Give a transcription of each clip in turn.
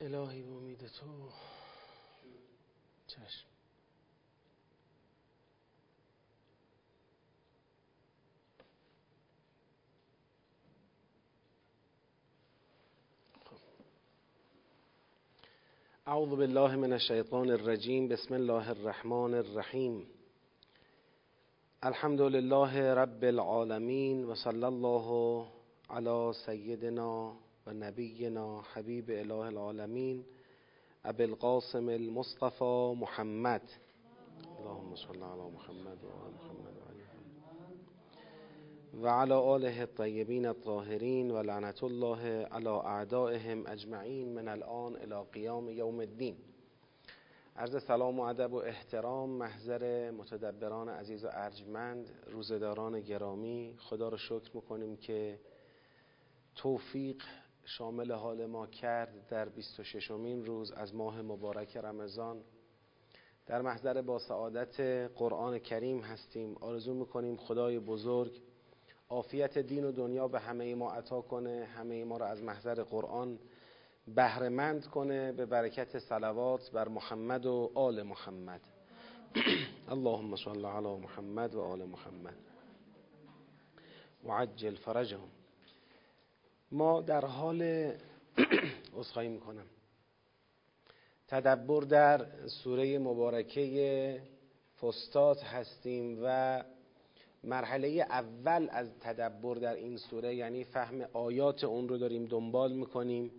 الهی به امید تو. چشم. اعوذ بالله من الشیطان الرجیم. بسم الله الرحمن الرحیم. الحمد لله رب العالمین و صلی الله علی سیدنا و نبینا حبیب اله العالمین ابی القاسم المصطفى محمد اللهم صل علی محمد و آل محمد و علی آله الطیبین الطاهرین و لعنت الله علی اعدائهم اجمعین من الان الى قیام یوم الدین عرض سلام و ادب و احترام محضر متدبران عزیز و ارجمند روزداران گرامی خدا رو شکر می‌کنیم که توفیق شامل حال ما کرد در 26 امین روز از ماه مبارک رمضان. در محضر با سعادت قرآن کریم هستیم. آرزو می‌کنیم خدای بزرگ عافیت دین و دنیا به همه ما عطا کنه همه ما را از محضر قرآن بهرهمند کنه به برکت صلوات بر محمد و آل محمد. اللهم صل علی محمد و آل محمد. و عجل فرجهم. ما در حال اصخایی می‌کنم. تدبر در سوره مبارکه فستات هستیم و مرحله اول از تدبر در این سوره یعنی فهم آیات اون رو داریم دنبال می‌کنیم.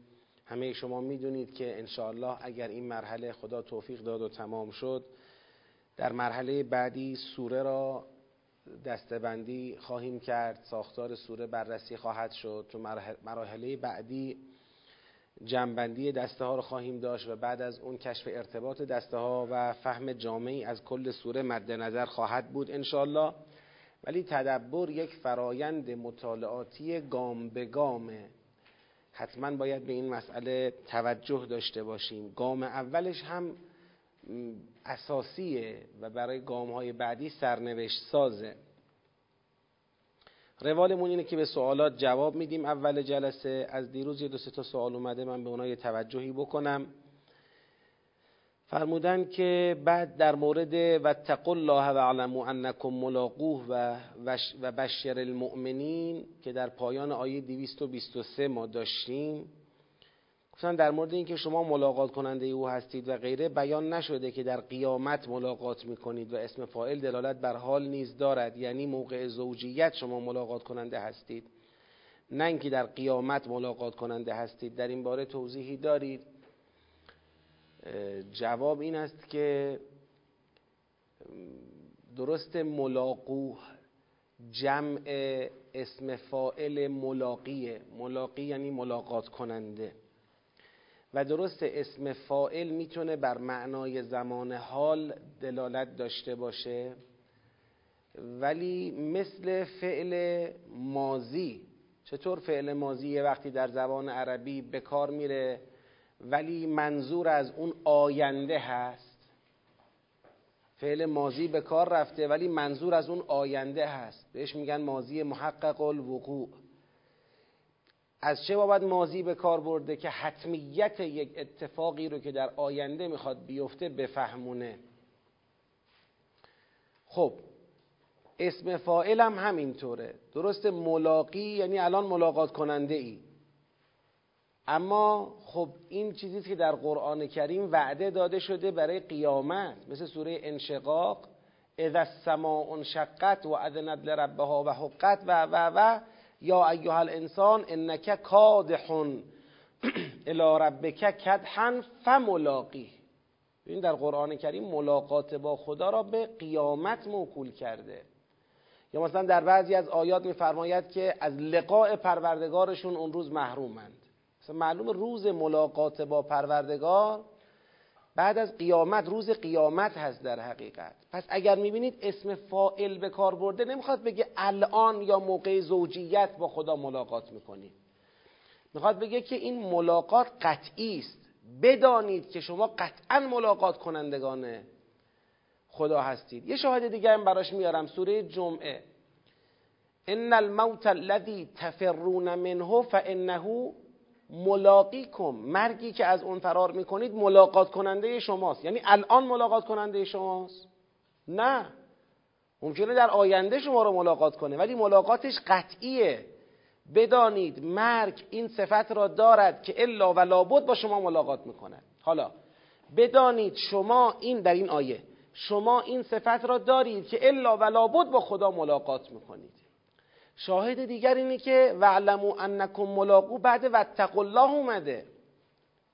همه شما می‌دونید که انشاءالله اگر این مرحله خدا توفیق داد و تمام شد در مرحله بعدی سوره را دستبندی خواهیم کرد ساختار سوره بررسی خواهد شد. تو مرحله بعدی جنبندی دسته ها رو خواهیم داشت و بعد از اون کشف ارتباط دسته ها و فهم جامعی از کل سوره مد نظر خواهد بود انشاءالله. ولی تدبر یک فرایند مطالعاتی گام به گامه حتما باید به این مسئله توجه داشته باشیم. گام اولش هم اساسیه و برای گام های بعدی سرنوشت سازه روالمون اینه که به سوالات جواب میدیم. اول جلسه از دیروز یه دو سه تا سوال اومده من به اونها توجهی بکنم. فرمودن که بعد در مورد و الله و علمو انکم ملاقوه و, و بشر المؤمنین که در پایان آیه 223 ما داشتیم. گفتن در مورد اینکه شما ملاقات کننده او هستید و غیره بیان نشده که در قیامت ملاقات می‌کنید و اسم فائل دلالت بر حال نیز دارد یعنی موقع زوجیت شما ملاقات کننده هستید. نه اینکه در قیامت ملاقات کننده هستید. در این باره توضیحی دارید. جواب این است که درست ملاقوه جمع اسم فائل ملاقیه. ملاقی یعنی ملاقات کننده. و درست اسم فائل می‌تونه بر معنای زمان حال دلالت داشته باشه ولی مثل فعل مازی چطور فعل مازی یه وقتی در زبان عربی به کار میره؟ ولی منظور از اون آینده هست. فعل مازی به کار رفته ولی منظور از اون آینده هست. بهش میگن مازی محقق الوقوع. از چه بابت مازی به کار برده که حتمیت یک اتفاقی رو که در آینده می‌خواد بیفته بفهمونه؟ خب اسم فائل هم همینطوره. درست ملاقی یعنی الان ملاقات کننده ای اما خب این چیزی که در قرآن کریم وعده داده شده برای قیامت مثل سوره انشقاق اذا السماء انشقت و اذنت لربها و حقت و و و یا ایها الانسان انک کادح الى ربک کدحا فملاقی این در قرآن کریم ملاقات با خدا را به قیامت موکول کرده. یا مثلا در بعضی از آیات میفرماید که از لقاء پروردگارشون اون روز محرومند مثلا معلوم روز ملاقات با پروردگار بعد از قیامت روز قیامت هست در حقیقت. پس اگر می‌بینید اسم فائل به کار برده نمی‌خواد بگه الان یا موقع زوجیت با خدا ملاقات می‌کنید می‌خواد بگه که این ملاقات قطعی است. بدانید که شما قطعا ملاقات کنندگان خدا هستید. یه شاهد دیگه هم براش میارم سوره جمعه. ان الموت الذي تفرون منه فانه ملاقیکم مرگی که از اون فرار می‌کنید ملاقات کننده شماست. یعنی الان ملاقات کننده شماست؟ نه. ممکنه در آینده شما رو ملاقات کنه ولی ملاقاتش قطعیه. بدانید مرگ این صفت را دارد که الا و لابد با شما ملاقات می‌کند حالا بدانید شما این در این آیه شما این صفت را دارید که الا و لابد با خدا ملاقات می‌کنید. شاهد دیگر اینه که وعلمو انکم ملاقو بعد واتقوا الله اومده.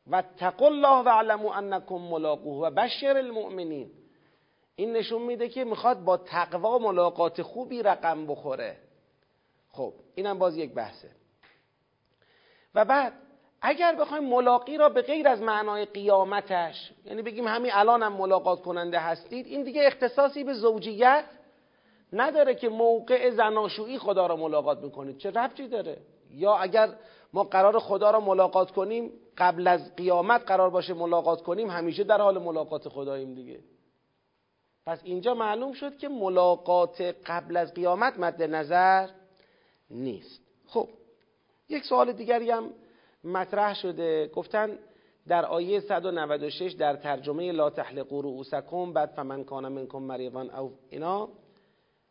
واتقوا الله وعلمو انکم ملاقوه و بشر المؤمنین. این نشون میده که می‌خواد با تقوا ملاقات خوبی رقم بخوره. خب اینم باز یک بحثه. و بعد اگر بخوایم ملاقی را به غیر از معنای قیامتش یعنی بگیم همین الان هم ملاقات کننده هستید این دیگه اختصاصی به زوجیت نداره که موقع زناشویی خدا را ملاقات می‌کنید چه ربطی داره؟ یا اگر ما قرار خدا را ملاقات کنیم قبل از قیامت قرار باشه ملاقات کنیم همیشه در حال ملاقات خداییم دیگه. پس اینجا معلوم شد که ملاقات قبل از قیامت مد نظر نیست. خب یک سوال دیگری هم مطرح شده. گفتن در آیه 196 در ترجمه لا تحلقوا رؤوسکم بعد فمن کان منکم مریضا او اینا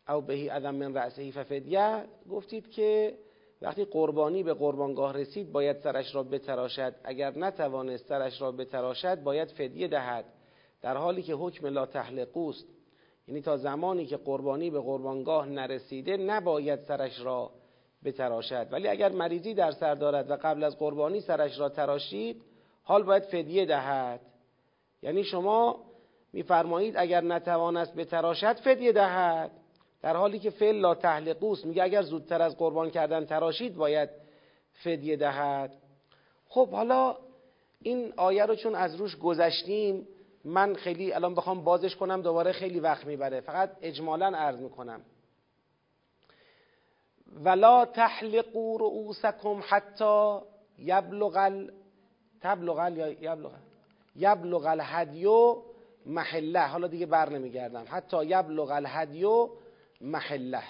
او بهی ادم من رأسه ففدیه گفتید که وقتی قربانی به قربانگاه رسید باید سرش را بتراشد. اگر نتوانست سرش را بتراشد باید فدیه دهد. در حالی که حکم لا تحلقوست. یعنی تا زمانی که قربانی به قربانگاه نرسیده نباید سرش را بتراشد. ولی اگر مریضی در سر دارد و قبل از قربانی سرش را تراشید حال باید فدیه دهد. یعنی شما میفرمایید اگر نتوانست بتراشد فدیه دهد. در حالی که فعل لا تحلقوست میگه اگر زودتر از قربان کردن تراشید باید فدیه دهد. خب حالا این آیه رو چون از روش گذشتیم من خیلی الان بخوام بازش کنم دوباره خیلی وقت می‌بره. فقط اجمالا عرض می‌کنم. ولا تحلقوا رؤوسکم حتی یبلغ ال... تبلغ یا یبلغ یبلغ الهدیو محله. حالا دیگه بر نمیگردم. حتی یبلغ الهدیو محله.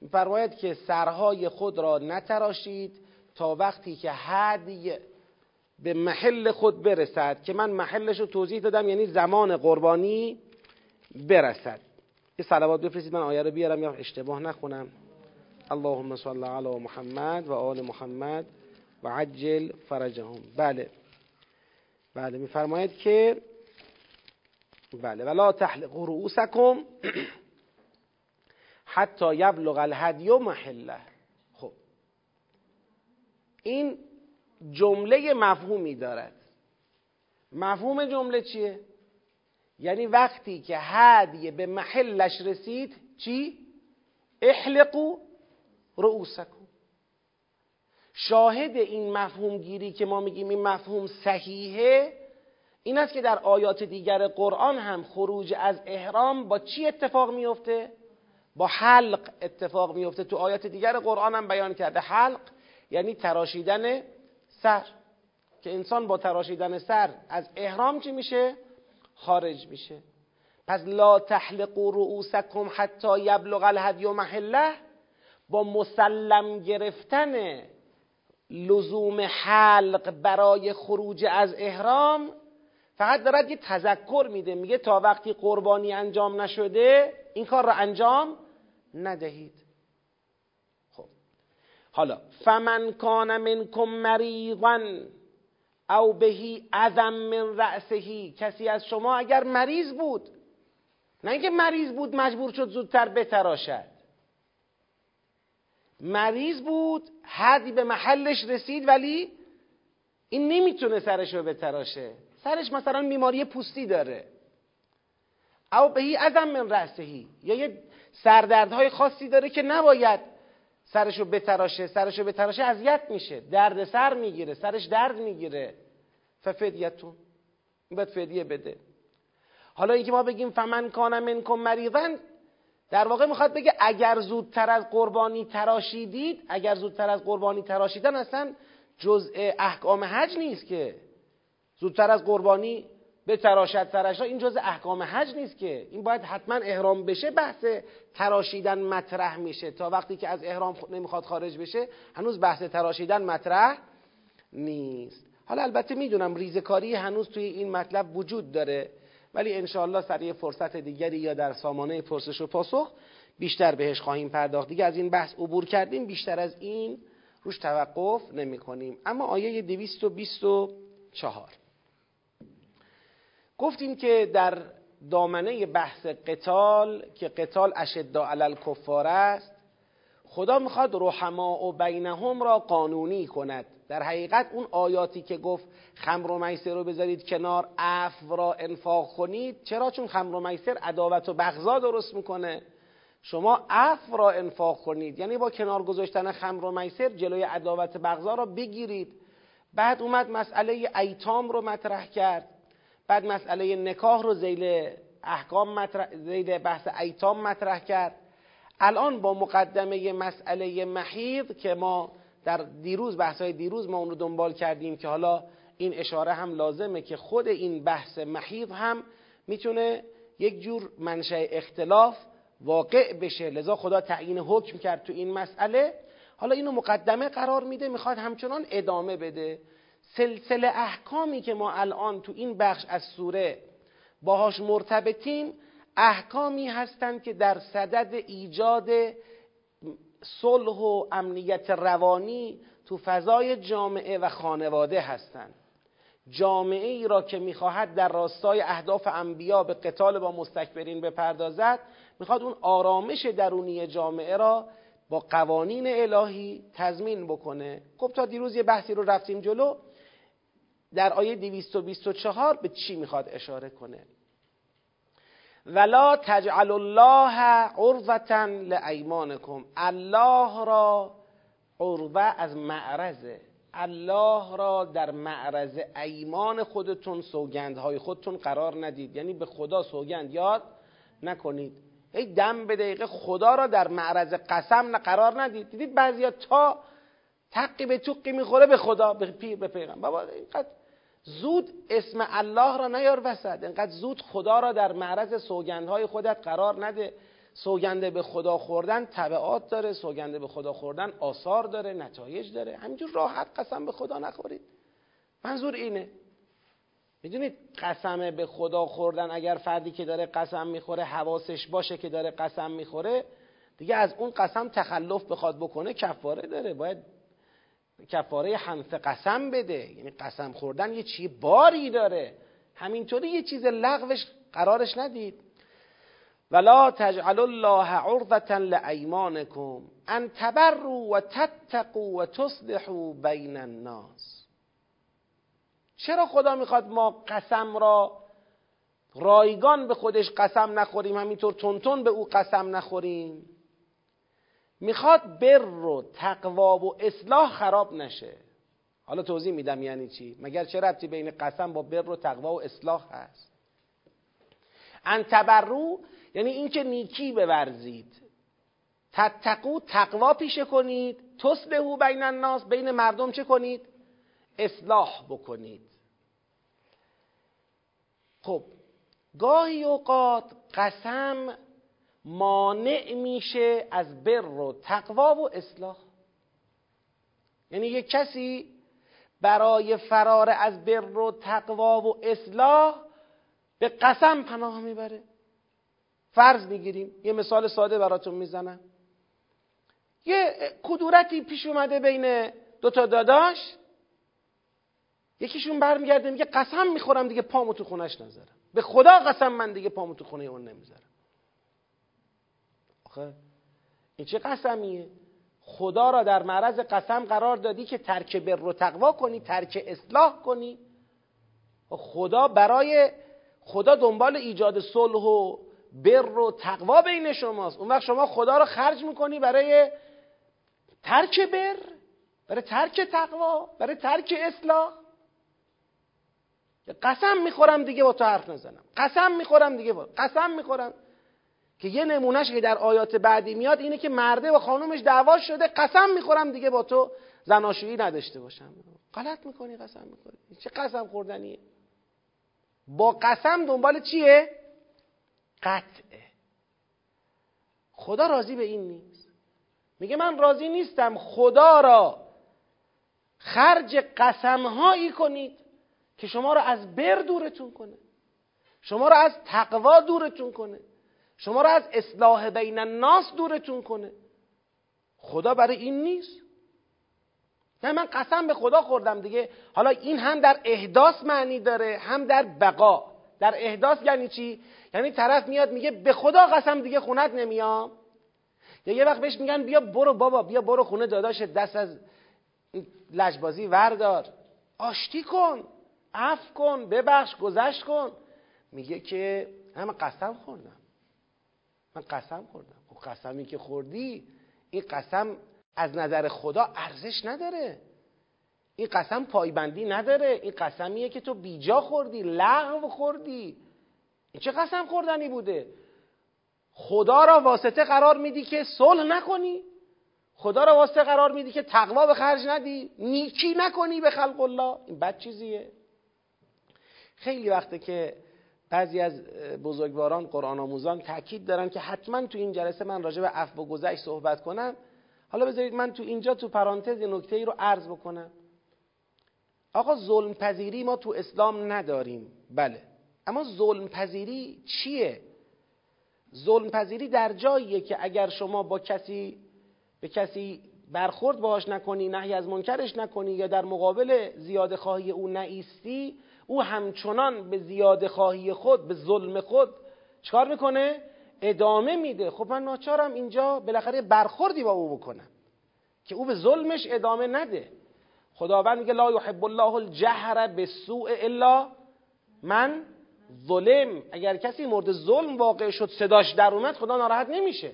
میفرماید که سرهای خود را نتراشید تا وقتی که هدی به محل خود برسد که من محلش رو توضیح دادم یعنی زمان قربانی برسد. یه صلوات بفرستید من آیه رو بیارم یا اشتباه نخونم اللهم صل علی محمد و آل محمد و عجل فرجهم. بله. بله میفرماید که بله ولا تحلق رؤوسکم. حتی یبلغ الهدی محله خب این جمله مفهومی دارد مفهوم جمله چیه؟ یعنی وقتی که هدیه به محلش رسید چی؟ احلقو رؤوسکم شاهد این مفهوم گیری که ما میگیم این مفهوم صحیحه این است که در آیات دیگر قرآن هم خروج از احرام با چی اتفاق میفته؟ با حلق اتفاق میفته تو آیات دیگر قرآن هم بیان کرده حلق یعنی تراشیدن سر. که انسان با تراشیدن سر از احرام چی میشه؟ خارج میشه. پس لا تحلقوا رؤوسکم حتی یبلغ الهدی محله با مسلم گرفتن لزوم حلق برای خروج از احرام فقط دارد یه تذکر میده. میگه تا وقتی قربانی انجام نشده این کار را انجام ندهید خب. حالا فمن کان منکم مریضا او بهی اذم من رأسهی. کسی از شما اگر مریض بود نه اینکه مریض بود مجبور شد زودتر بتراشد. مریض بود حدی به محلش رسید ولی این نمی‌تونه سرش رو بتراشه. سرش مثلا بیماری پوستی داره. او بهی ازم من رأسهی. یا یه سردردهای خاصی داره که نباید سرشو بتراشه سرشو بتراشه اذیت میشه. درد سر می‌گیره سرش درد می‌گیره. ففدیتون. باید فدیه بده. حالا اینکه ما بگیم فمن کان منکم مریضن در واقع می‌خواد بگه اگر زودتر از قربانی تراشیدید اگر زودتر از قربانی تراشیدن اصلا جزء احکام حج نیست که. زودتر از قربانی به تراشد سرش این جز احکام حج نیست که. این باید حتما احرام بشه بحث تراشیدن مطرح میشه. تا وقتی که از احرام نمی‌خواد خارج بشه هنوز بحث تراشیدن مطرح نیست. حالا البته می‌دونم ریزکاری هنوز توی این مطلب وجود داره ولی انشاءالله سر یه فرصت دیگری یا در سامانه پرسش و پاسخ بیشتر بهش خواهیم پرداخت. دیگه از این بحث عبور کردیم بیشتر از این روش توقف نمی کنیم اما آیه 224 گفتیم که در دامنه بحث قتال که قتال اشدا علی الکفار است خدا می‌خواد رحما و بینهم را قانونی کند. در حقیقت اون آیاتی که گفت خمر و میسر رو بذارید کنار عفو را انفاق کنید چرا؟ چون خمر و میسر عداوت و بغضا درست می‌کنه. شما عفو را انفاق کنید یعنی با کنار گذاشتن خمر و میسر جلوی عداوت بغضا را بگیرید. بعد اومد مسئله ایتام رو مطرح کرد. بعد مسئله نکاح رو زیل احکام مطرح زیل بحث ایتام مطرح کرد. الان با مقدمه مسئله محیض که ما در دیروز بحث های دیروز ما اون رو دنبال کردیم که حالا این اشاره هم لازمه که خود این بحث محیض هم می‌تونه یک جور منشأ اختلاف واقع بشه. لذا خدا تعیین حکم کرد تو این مسئله. حالا اینو مقدمه قرار میده می‌خواد همچنان ادامه بده. سلسله احکامی که ما الان تو این بخش از سوره باهاش مرتبطیم احکامی هستند که در صدد ایجاد صلح و امنیت روانی تو فضای جامعه و خانواده هستند. جامعه ای را که می‌خواهد در راستای اهداف انبیا به قتال با مستکبرین بپردازد می‌خواد اون آرامش درونی جامعه را با قوانین الهی تضمین بکنه. خب تا دیروز یه بحثی رو رفتیم جلو در آیه 224 به چی می‌خواد اشاره کنه؟ ولا تجعل الله عرضتا لایمانکم الله را عرضه از معرضه. الله را در معرض ایمان خودتون سوگندهای خودتون قرار ندید. یعنی به خدا سوگند یاد نکنید. ای دم به دقیقه خدا را در معرض قسم قرار ندید. دیدید بعضیا تا تقی به توقی می‌خوره به خدا به پیر به پیغمبر. بابا اینقدر زود اسم الله را نیار وسط. اینقدر زود خدا را در معرض سوگندهای خودت قرار نده. سوگنده به خدا خوردن طبعات داره سوگنده به خدا خوردن آثار داره نتایج داره. همینجور راحت قسم به خدا نخورید. منظور اینه. می‌دونید قسم به خدا خوردن اگر فردی که داره قسم می‌خوره حواسش باشه که داره قسم می‌خوره دیگه از اون قسم تخلف بخواد بکنه کفاره داره. باید کفاره حنف قسم بده. یعنی قسم خوردن یه چی باری داره. همینطوری یه چیز لغوش قرارش ندید. ولا تجعل الله عرضة لایمانکم ان تبروا و تتقوا و تصلحوا بین الناس. چرا خدا می‌خواد ما قسم را رایگان به خودش قسم نخوریم همینطور تونتون به او قسم نخوریم؟ می‌خواد بر و تقوا و اصلاح خراب نشه. حالا توضیح میدم یعنی چی؟ مگر چه ربطی بین قسم با بر و تقوا و اصلاح هست؟ ان تبرو یعنی اینکه نیکی بورزید. تتقو تقوا پیشه کنید. تصلحو بین الناس بین مردم چه کنید؟ اصلاح بکنید. خب گاهی اوقات قسم مانع میشه از بر و تقوا و اصلاح. یعنی یک کسی برای فرار از بر و تقوا و اصلاح به قسم پناه می‌بره. فرض می‌گیریم یه مثال ساده براتون می‌زنم. یه کدورتی پیش اومده بین دوتا داداش. یکیشون برمیگرده میگه قسم می‌خورم دیگه پامو تو خونش نذارم. به خدا قسم من دیگه پامو تو خونه اون نمی‌ذارم. این چه قسمیه؟ خدا را در معرض قسم قرار دادی که ترک بر و تقوا کنی ترک اصلاح کنی. خدا برای خدا دنبال ایجاد صلح و بر و تقوا بین شماست. اون وقت شما خدا رو خرج می‌کنی برای ترک بر برای ترک تقوا برای ترک اصلاح. قسم می‌خورم دیگه با تو حرف نزنم. قسم می‌خورم دیگه با قسم می‌خورم. که یه نمونهش که در آیات بعدی میاد اینه که مرده و خانومش دعوا شده قسم می‌خورم دیگه با تو. زناشویی نداشته باشم. غلط می‌کنی قسم می‌خوری. چه قسم خوردنیه؟ با قسم دنبال چیه؟ قطعه. خدا راضی به این نیست. میگه من راضی نیستم. خدا را خرج قسمهایی کنید که شما را از بر دورتون کنه. شما را از تقوا دورتون کنه. شما را از اصلاح بین الناس دورتون کنه. خدا برای این نیست. نه من قسم به خدا خوردم دیگه. حالا این هم در احداث معنی داره هم در بقا. در احداث یعنی چی؟ یعنی طرف میاد میگه به خدا قسم دیگه خونت نمیام. یا یه وقت بهش میگن بیا برو بابا بیا برو خونه داداش دست از لجبازی وردار. آشتی کن عفو کن ببخش گذشت کن. میگه که من قسم خوردم. من قسم خوردم. خب قسمی که خوردی این قسم از نظر خدا ارزش نداره. این قسم پایبندی نداره. این قسمیه که تو بیجا خوردی لغو خوردی. این چه قسم خوردنی بوده؟ خدا را واسطه قرار میدی که صلح نکنی. خدا را واسطه قرار میدی که تقوا به خرج ندی. نیکی نکنی به خلق الله. این بد چیزیه. خیلی وقته که بعضی از بزرگواران قرآن آموزان تاکید دارن که حتما تو این جلسه من راجع به عفو و گذشت صحبت کنم. حالا بذارید من تو اینجا تو پرانتز نکته ای رو عرض بکنم. آقا ظلم پذیری ما تو اسلام نداریم. بله. اما ظلم پذیری چیه؟ ظلم پذیری در جاییه که اگر شما با کسی به کسی برخورد باهاش نکنی نهی از منکرش نکنی یا در مقابل زیاد خواهی او نایستی او همچنان به زیاد خواهی خود به ظلم خود چکار می‌کنه؟ ادامه میده. خب من ناچارم اینجا بالاخره برخوردی با او بکنم که او به ظلمش ادامه نده. خداوند میگه لا یحب الله الجهر به سوء الا من ظلم. اگر کسی مورد ظلم واقع شد صداش در اومد خدا ناراحت نمیشه.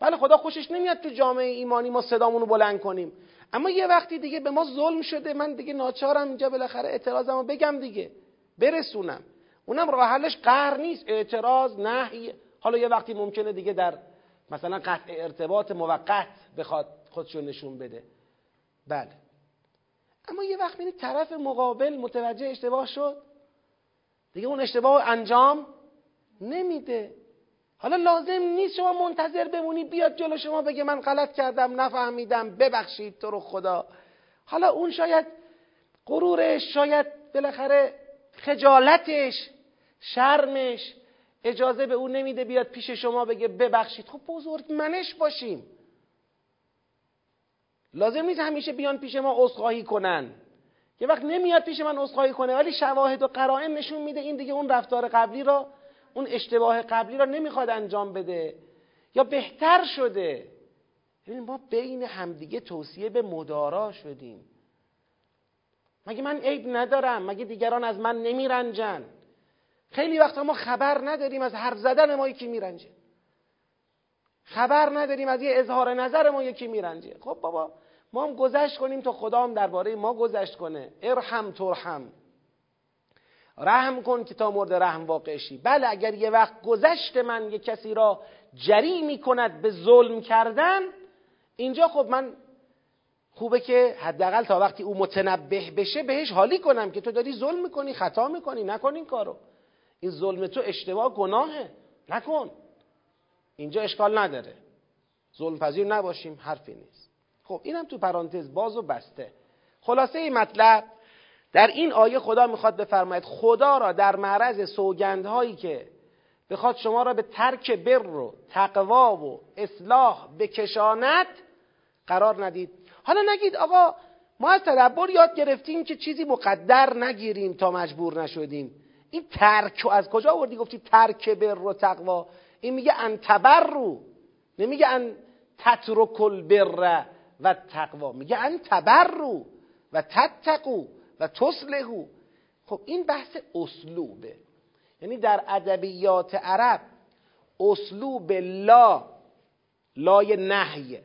بله خدا خوشش نمیاد تو جامعه ایمانی ما صدامون رو بلند کنیم. اما یه وقتی دیگه به ما ظلم شده من دیگه ناچارم اینجا بالاخره اعتراضمو بگم دیگه. برسونم. اونم راه حلش قهر نیست اعتراض نهی. حالا یه وقتی ممکنه دیگه در مثلا قطع ارتباط موقت بخواد خودشو نشون بده. بله. اما یه وقت می‌بینی طرف مقابل متوجه اشتباه شد. دیگه اون اشتباه انجام نمیده. حالا لازم نیست شما منتظر بمونی بیاد جلو شما بگه من غلط کردم نفهمیدم ببخشید تو رو خدا. حالا اون شاید غرورش شاید بالاخره خجالتش شرمش اجازه به اون نمیده بیاد پیش شما بگه ببخشید. خب بزرگ منش باشیم. لازم نیست همیشه بیان پیش ما عذرخواهی کنن. یه وقت نمیاد پیش من عذرخواهی کنه ولی شواهد و قرائن نشون میده این دیگه اون رفتار قبلی را اون اشتباه قبلی را نمی‌خواد انجام بده یا بهتر شده. ببین ما بین همدیگه توصیه به مدارا شدیم. مگه من عیب ندارم؟ مگه دیگران از من نمیرنجن؟ خیلی وقتا ما خبر نداریم از حرف زدن ما یکی میرنجه. خبر نداریم از یه اظهار نظر ما یکی میرنجه. خب بابا ما هم گذشت کنیم تا خدا هم درباره ما گذشت کنه. ارحم ترحم. رحم کن که تا مورد رحم واقع شی. بله اگر یه وقت گذشت من یه کسی را جری می کند به ظلم کردن اینجا خب من خوبه که حداقل تا وقتی او متنبه بشه بهش حالی کنم که تو داری ظلم می‌کنی خطا می‌کنی نکن این کارو. این ظلم تو اشتباه گناهه. نکن. اینجا اشکال نداره. ظلم پذیر نباشیم حرفی نیست. خب اینم تو پرانتز باز و بسته. خلاصه این مطلب در این آیه خدا می‌خواد بفرماید خدا را در معرض سوگندهایی که بخواد شما را به ترک بر و تقوا و اصلاح بکشاند قرار ندید. حالا نگید آقا ما از تدبر یاد گرفتیم که چیزی مقدر نگیریم تا مجبور نشدیم. این ترک از کجا آوردی؟ گفتی ترک بر و تقوا. این میگه ان رو نمیگه ان تترک البر و تقوا. میگه ان رو و تتقو و تصلحو خب این بحث اسلوبه. یعنی در ادبیات عرب اسلوب لا لای نهی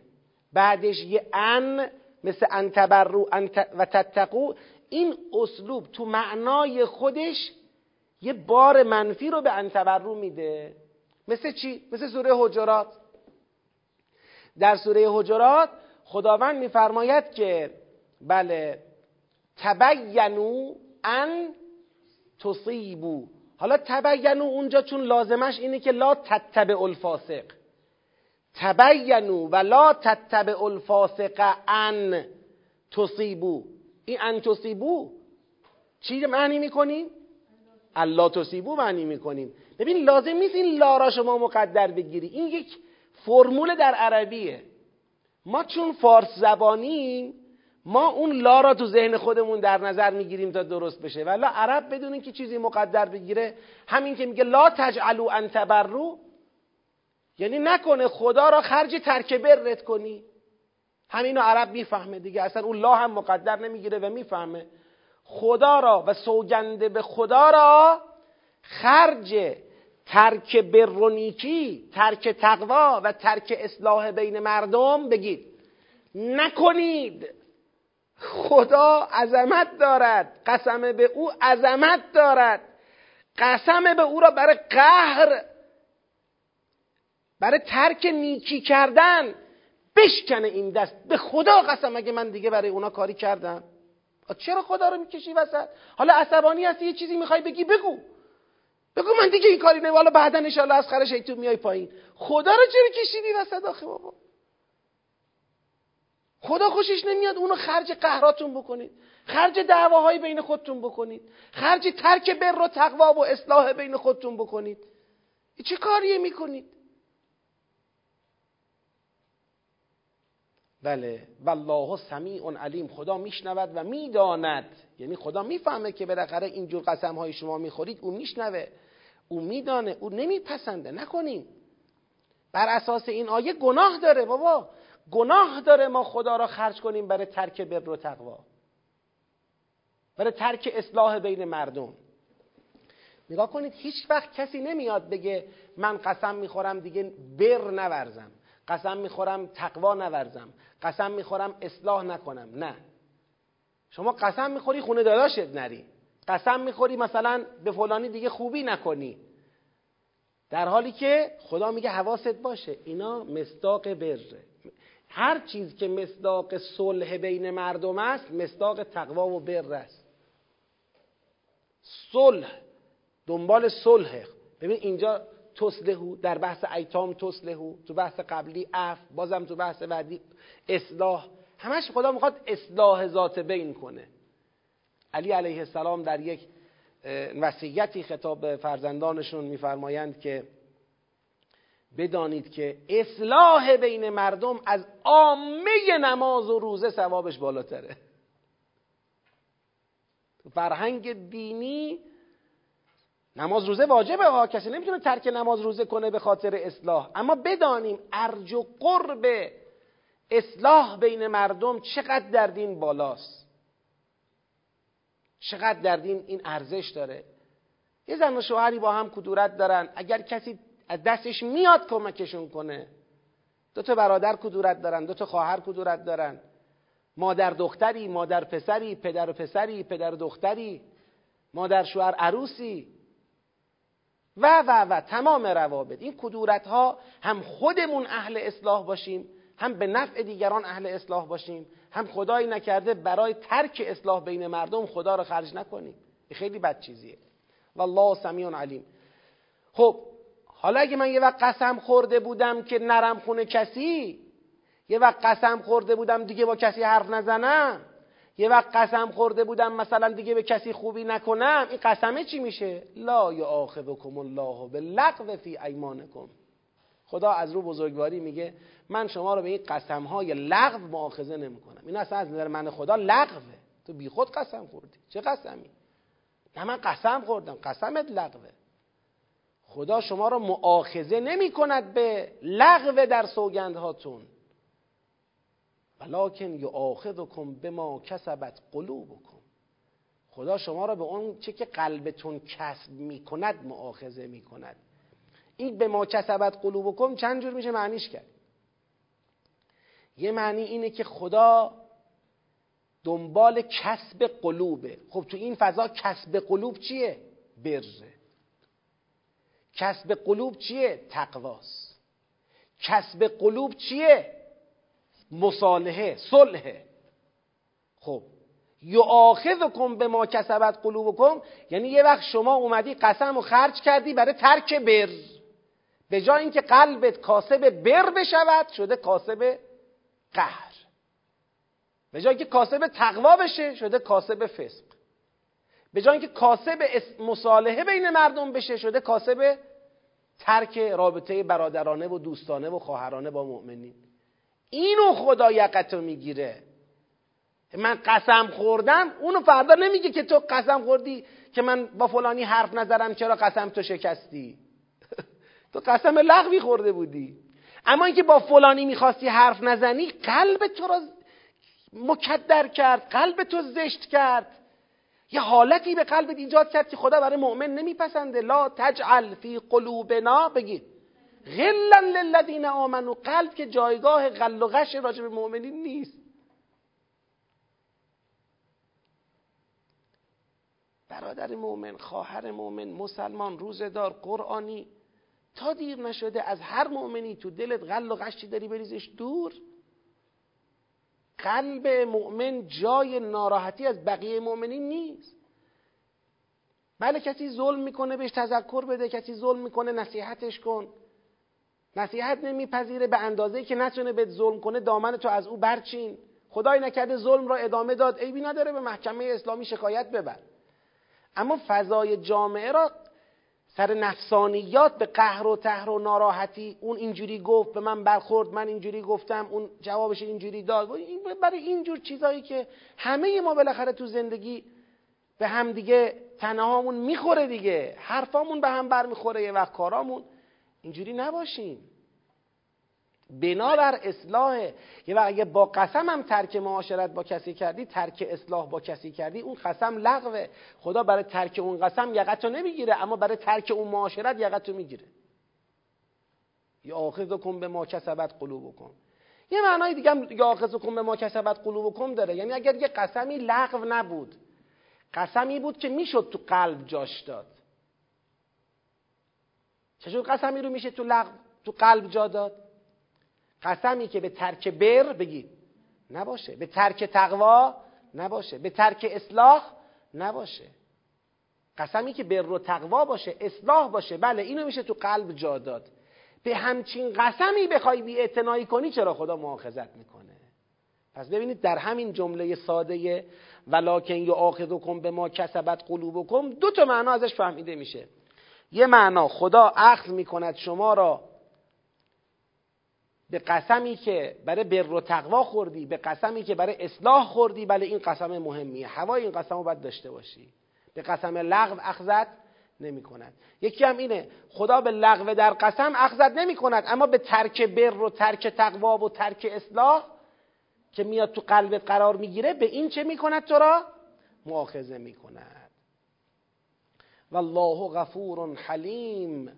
بعدش یه ان مثل ان تبرو و تتقو. این اسلوب تو معنای خودش یه بار منفی رو به انتبرو میده. مثل چی؟ مثل سوره حجرات. در سوره حجرات خداوند میفرماید که بله تبینو ان تصیبو. حالا تبینو اونجا چون لازمش اینه که لا تتبع الفاسق. تبینو و لا تتبع الفاسق ان تصیبو. این ان تصیبو چی معنی می‌کنیم؟ الله تصیبو معنی می‌کنیم. ببین لازم نیست این لا را شما مقدر بگیری. این یک فرمول در عربیه. ما چون فارس زبانیم ما اون لا را تو ذهن خودمون در نظر می‌گیریم تا درست بشه. ولی عرب بدون اینکه چیزی مقدر بگیره همین که میگه لا تجعلو ان تبرو یعنی نکنه خدا را خرج ترک برت کنی. همینو عرب می‌فهمه دیگه. اصلا اون لا هم مقدر نمی‌گیره و می‌فهمه. خدا را و سوگنده به خدا را خرج ترک برونیکی ترک تقوا و ترک اصلاح بین مردم بگید نکنید. خدا عظمت دارد. قسم به او عظمت دارد. قسم به او را برای قهر برای ترک نیکی کردن بشکنه این دست. به خدا قسم اگه من دیگه برای اونا کاری کردم. چرا خدا رو می‌کشی وسط؟ حالا عصبانی هستی یه چیزی می‌خوای بگی؟ بگو. بگو من دیگه این کاری نه حالا بعدا ان از خرش تو میای پایین. خدا رو چرا کشیدی وسط آخه بابا؟ خدا خوشش نمیاد اونو خرج قهراتون بکنید. خرج دعواهای بین خودتون بکنید. خرج ترک بر و تقوا و اصلاح بین خودتون بکنید. چه کاریه می‌کنید؟ بله. والله سمیع علیم. خدا میشنود و می‌داند. یعنی خدا می‌فهمه که بالاخره اینجور قسم های شما می‌خورید. او میشنوه. او میدانه. او نمیپسنده. نکنیم بر اساس این آیه گناه داره بابا. گناه داره ما خدا را خرج کنیم برای ترک بر و تقوا. برای ترک اصلاح بین مردم. نگاه کنید هیچ وقت کسی نمیاد بگه من قسم می‌خورم دیگه بر نورزم. قسم می‌خورم تقوا نورزم. قسم می‌خورم اصلاح نکنم. نه. شما قسم می‌خوری خونه داداشت نری. قسم می‌خوری مثلا به فلانی دیگه خوبی نکنی. در حالی که خدا میگه حواست باشه اینا مصداق بره. هر چیز که مصداق صلح بین مردم است مصداق تقوا و بر است. صلح دنبال صلح. ببین اینجا تسلهو در بحث ایتام تسلهو تو بحث قبلی اف بازم تو بحث بعدی اصلاح. همش خدا می‌خواد اصلاح ذات بین کنه. علی علیه السلام در یک وصیتی خطاب فرزندانشون میفرمایند که بدانید که اصلاح بین مردم از عامه نماز و روزه ثوابش بالاتره. فرهنگ دینی نماز روزه واجبه ها. کسی نمی‌تونه ترک نماز روزه کنه به خاطر اصلاح. اما بدانیم ارج و قرب اصلاح بین مردم چقدر در دین بالاست. چقدر در دین این ارزش داره. یه زن و شوهری با هم کدورت دارن. اگر کسی از دستش میاد کمکشون کنه. دو تا برادر کدورت دارن دو تا خواهر کدورت دارن. مادر دختری مادر پسری پدر و پسری پدر دختری مادر شوهر عروسی. و و و تمام روابط. این کدورت ها هم خودمون اهل اصلاح باشیم هم به نفع دیگران اهل اصلاح باشیم هم خدایی نکرده برای ترک اصلاح بین مردم خدا رو خرج نکنیم. خیلی بد چیزیه. والله سمیع علیم. خب حالا اگه من یه وقت قسم خورده بودم که نرم خونه کسی یه وقت قسم خورده بودم دیگه با کسی حرف نزنم یه وقت قسم خورده بودم مثلا دیگه به کسی خوبی نکنم این قسمه چی میشه؟ لا یاخذکم الله باللغو فی ایمانکم. خدا از رو بزرگواری میگه من شما رو به این قسم های لغو مؤاخذه نمی‌کنم. این اصلا از نظر من خدا لغوه. تو بیخود قسم خوردی. چه قسمی؟ نه من قسم خوردم. قسمت لغوه. خدا شما را مؤاخذه نمی کند به لغو در سوگندهاتون. ولکن یؤاخذکم بما کسبت قلوبکم. خدا شما را به اون چه که قلبتون کسب می کند مؤاخذه می کند. این به ما کسبت قلوبکم چند جور میشه معنیش کرد؟ یه معنی اینه که خدا دنبال کسب قلوبه. خب تو این فضا کسب قلوب چیه؟ برزه. کسب قلوب چیه؟ تقواست. کسب قلوب چیه؟ مصالحه صلحه. خب یعاخذکم به ما کسبت قلوبکم یعنی یه وقت شما اومدی قسم و خرج کردی برای ترک بر. به جای اینکه قلبت کاسب بر بشود شده کاسب قهر. به جای اینکه کاسب تقوا بشه شده کاسب فسق. به جای اینکه کاسب مصالحه بین مردم بشه شده کاسب ترک رابطه برادرانه و دوستانه و خواهرانه با مؤمنین. اینو خدا یقتو می‌گیره. من قسم خوردم اونو فردا نمیگه که تو قسم خوردی که من با فلانی حرف نظرم چرا قسم تو شکستی؟ تو قسم لغوی خورده بودی. اما اینکه با فلانی می‌خواستی حرف نزنی قلب تو را مکدر کرد قلب تو زشت کرد. یه حالتی به قلبت ایجاد کرد که خدا برای مؤمن نمیپسنده. لا تجعل فی قلوبنا بگید غلا للذین آمنو قلب که جایگاه غل و غش به مؤمنین نیست. برادر مؤمن خواهر مؤمن مسلمان روزدار قرآنی. تا دیر نشده از هر مؤمنی تو دلت غل و غشی داری بریزش دور. قلب مؤمن جای ناراحتی از بقیه مؤمنین نیست. بله کسی ظلم می‌کنه بهش تذکر بده. کسی ظلم می‌کنه نصیحتش کن. نصیحت نمیپذیره به اندازه که نتونه به ظلم کنه دامن تو از او برچین. خدای نکرده ظلم را ادامه داد. عیبی نداره به محکمه اسلامی شکایت ببر. اما فضای جامعه را سر نفسانیات به قهر و تهر و ناراحتی اون اینجوری گفت به من برخورد من اینجوری گفتم اون جوابش اینجوری داد. برای اینجور چیزهایی که همه ما بالاخره تو زندگی به هم دیگه تنهامون می‌خوره دیگه. حرفامون به هم برمیخوره یه وقت کارامون. اینجوری نباشیم بنا بر اصلاح. یه وقت اگه با قسم هم ترک معاشرت با کسی کردی ترک اصلاح با کسی کردی اون قسم لغوه. خدا برای ترک اون قسم یقتو نمی‌گیره اما برای ترک اون معاشرت یقتو می‌گیره. یا کن به ما کسبت قلوبکم. یه معنای دیگه هم یا کن به ما کسبت قلوبکم داره. یعنی اگر یه قسمی لغو نبود قسمی بود که می‌شد تو قلب جاش داد. چجور قسمی رو میشه تو لغو تو قلب جا داد؟ قسمی که به ترک بر بگید نباشه. به ترک تقوا نباشه. به ترک اصلاح نباشه. قسمی که بر و تقوا باشه اصلاح باشه. بله اینو میشه تو قلب جا داد. به همچین قسمی بخوای بی کنی چرا خدا مؤاخذت می‌کنه؟ پس ببینید در همین جمله ساده ولکن کن به ما کسبت قلوبکم دو تا معنا ازش فهمیده میشه. یه معنا خدا اخذ می‌کند شما را به قسمی که برای بر و تقوا خوردی به قسمی که برای اصلاح خوردی بله این قسم مهمیه. هوای این قسم رو باید داشته باشی. به قسم لغو اخذت نمی کند یکی هم اینه خدا به لغو در قسم اخذت نمی کند اما به ترک بر و ترک تقوا و ترک اصلاح که میاد تو قلبت قرار می‌گیره به این چه می‌کند تو را؟ مؤاخذه می‌کند. والله غفور حلیم.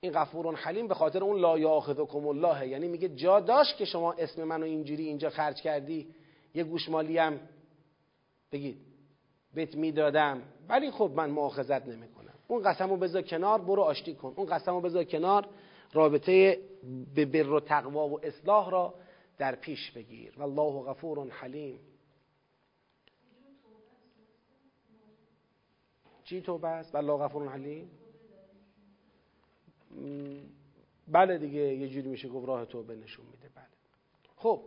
این غفور حلیم به خاطر اون لا یاخذکم الله. یعنی میگه جا داشت که شما اسم منو اینجوری اینجا خرج کردی. یه گوشمالی هم بگید. بهت می‌دادم. ولی خب من مؤاخذت نمی‌کنم. اون قسمو بذار کنار برو آشتی کن. اون قسمو بذار کنار رابطه به بر و تقوا و اصلاح را در پیش بگیر. والله غفور حلیم. چی توبه است؟ والله غفور حلیم. بله دیگه یه جوری میشه گفت راه توبه نشون میده. بله. خب.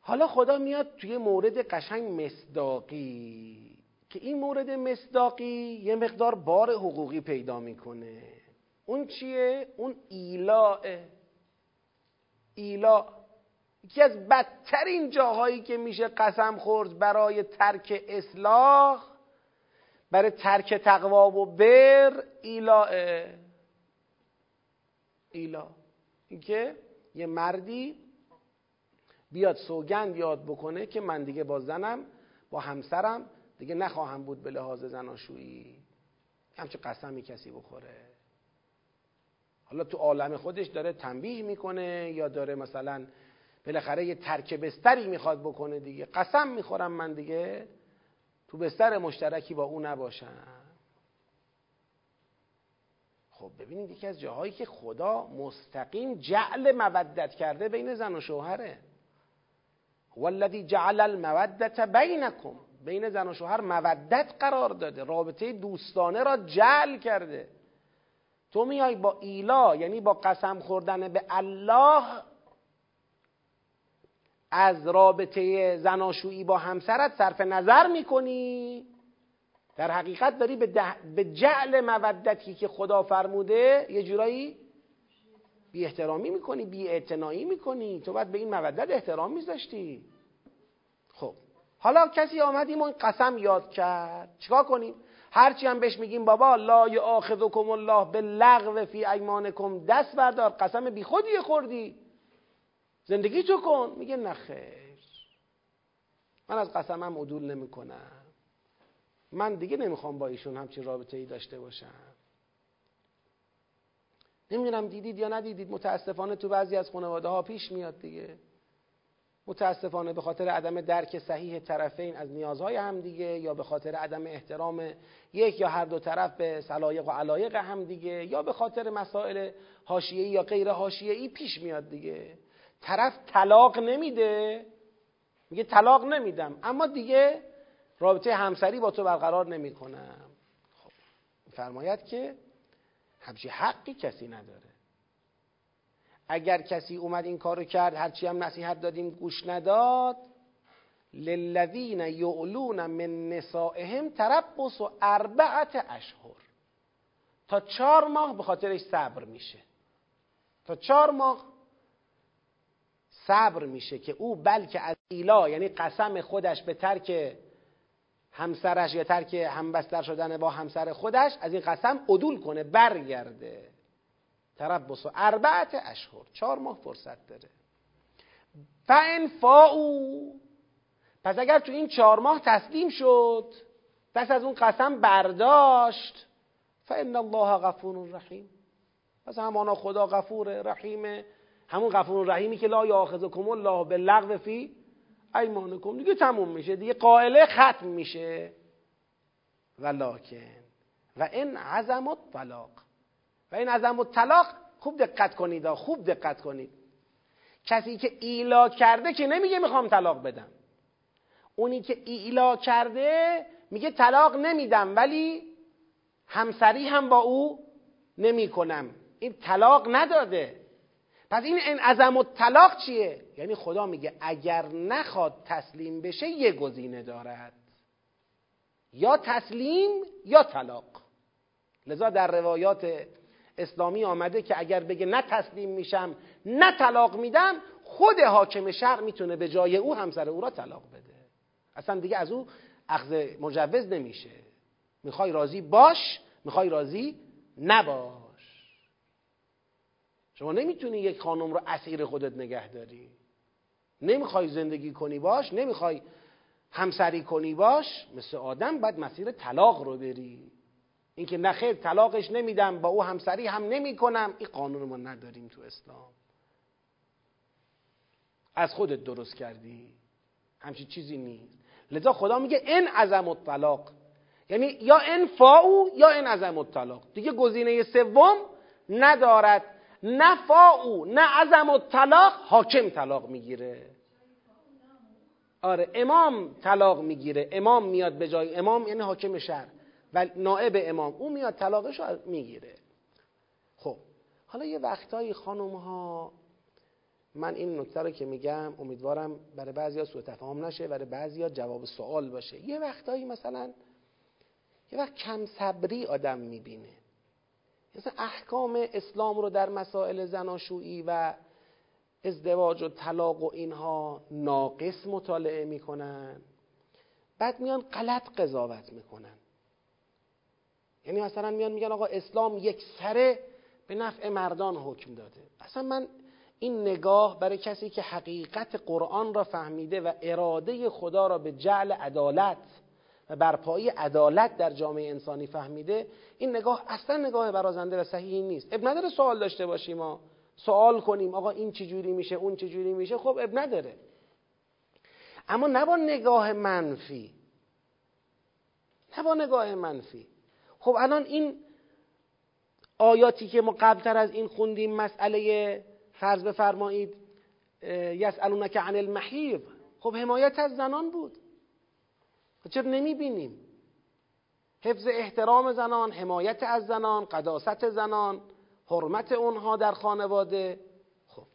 حالا خدا میاد توی مورد قشنگ مصداقی که این مورد مصداقی یه مقدار بار حقوقی پیدا می‌کنه. اون چیه؟ اون ایلاء. ایلا یکی از بدترین جاهایی که میشه قسم خورد برای ترک اصلاح برای ترک تقوا و بر ایلاء. ایلا. اینکه یه مردی بیاد سوگند یاد بکنه که من دیگه با زنم با همسرم دیگه نخواهم بود به لحاظ زناشویی. همچه قسمی کسی بخوره. حالا تو عالم خودش داره تنبیه می‌کنه یا داره مثلا بالاخره یه ترک بستری می‌خواد بکنه دیگه. قسم می‌خورم من دیگه. تو بستر مشترکی با او نباشم. خب ببینید یکی از جاهایی که خدا مستقیم جعل مودت کرده بین زن و شوهره. والذی جعل المودت بینکم. بین زن و شوهر مودت قرار داده رابطه دوستانه را جعل کرده. تو میای با ایلا یعنی با قسم خوردن به الله از رابطه زناشویی با همسرت صرف نظر می‌کنی. در حقیقت داری به, به جعل مودتی که خدا فرموده یه جورایی بی احترامی می‌کنی بی اعتنایی می‌کنی. تو باید به این مودت احترام میذاشتی. خب. حالا کسی آمد این قسم یاد کرد. چیکار کنیم؟ هرچی هم بهش میگیم بابا لا یاخذکم الله به لغو فی ایمانکم. دست بردار قسم بی خودی خوردی. زندگی تو کن. میگه نخیر من از قسمم عدول نمی‌کنم. من دیگه نمی‌خوام با ایشون همچین رابطه ای داشته باشم. نمی‌دونم دیدید یا ندیدید متاسفانه تو بعضی از خانواده ها پیش میاد دیگه. متاسفانه به خاطر عدم درک صحیح طرفین از نیازهای همدیگه یا به خاطر عدم احترام یک یا هر دو طرف به سلایق و علایق همدیگه یا به خاطر مسائل حاشیه‌ای یا غیر حاشیه‌ای پیش میاد دیگه. طرف طلاق نمیده میگه طلاق نمیدم. اما دیگه رابطه همسری با تو برقرار نمی‌کنم. خب فرماید که همچی حقی کسی نداره. اگر کسی اومد این کارو کرد هرچی هم نصیحت دادیم گوش نداد للذین یعلون من نسائهم تربص و اربعت اشهر. تا چهار ماه به خاطرش صبر میشه. تا چهار ماه صبر میشه که او بلکه از ایلا یعنی قسم خودش به ترک همسرش یا ترک همبستر شدن با همسر خودش از این قسم عدول کنه برگرده. تربص و اربعت اشهر چهار ماه فرصت داره. فان فاو پس اگر تو این چهار ماه تسلیم شد دست از اون قسم برداشت فان الله غفور رحیم پس همانا خدا غفور رحیمه. همون غفور رحیمی که لا یاخذکم الله باللغو فی ایمانکم. دیگه تموم میشه. دیگه قائله ختم میشه. ولکن و این عزم الطلاق. و این عزم الطلاق خوب دقت کنید خوب دقت کنید. کسی که ایلا کرده که نمیگه می‌خوام طلاق بدم. اونی که ایلا کرده میگه طلاق نمیدم ولی همسری هم با او نمی‌کنم. این طلاق نداده. پس این این عزم طلاق چیه؟ یعنی خدا میگه اگر نخواد تسلیم بشه یه گزینه دارد. یا تسلیم یا طلاق. لذا در روایات اسلامی آمده که اگر بگه نه تسلیم میشم نه طلاق میدم خود حاکم شرق می‌تونه به جای او همسر او را طلاق بده. اصلا دیگه از او اخذ مجوز نمیشه. می‌خوای راضی باش می‌خوای راضی نباش. شما نمی‌تونی یک خانم رو اسیر خودت نگه داری. نمی‌خوای زندگی کنی باش نمی‌خوای همسری کنی باش. مثل آدم باید مسیر طلاق رو بری. اینکه نخیر طلاقش نمیدم با او همسری هم نمی‌کنم این قانون ما نداریم تو اسلام. از خودت درست کردی. همچین چیزی نیست. لذا خدا میگه این عزم الطلاق. یعنی یا این فاو یا این عزم الطلاق. دیگه گزینه سوم ندارد نه فاو نه عزم و طلاق حاکم طلاق می‌گیره. آره امام طلاق می‌گیره. امام میاد به جای امام یعنی حاکم شهر. و نائب امام او میاد طلاقش رو می‌گیره. خب حالا یه وقتایی خانم ها من این نکته رو که میگم امیدوارم برای بعضی ها سوء تفاهم نشه برای بعضی ها جواب سوال باشه. یه وقتایی مثلا یه وقت کم صبری آدم می‌بینه. مثلا احکام اسلام رو در مسائل زناشویی و ازدواج و طلاق و اینها ناقص مطالعه می‌کنن. بعد میان غلط قضاوت می‌کنن. یعنی مثلا میان میگن آقا اسلام یک سره به نفع مردان حکم داده. اصلا من این نگاه برای کسی که حقیقت قرآن را فهمیده و اراده خدا را به جعل عدالت و برپایی عدالت در جامعه انسانی فهمیده این نگاه اصلا نگاه برازنده و صحیحی نیست. اب نداره سوال داشته باشیم ما سوال کنیم آقا این چجوری میشه اون چجوری میشه؟ خب اب نداره. اما نه با نگاه منفی. نه با نگاه منفی. خب الان این آیاتی که ما قبلتر از این خوندیم مسئله فرض بفرمایید یسالونک عن المحیض. خب حمایت از زنان بود. چرا نمی‌بینیم. حفظ احترام زنان حمایت از زنان قداست زنان حرمت اونها در خانواده. خب.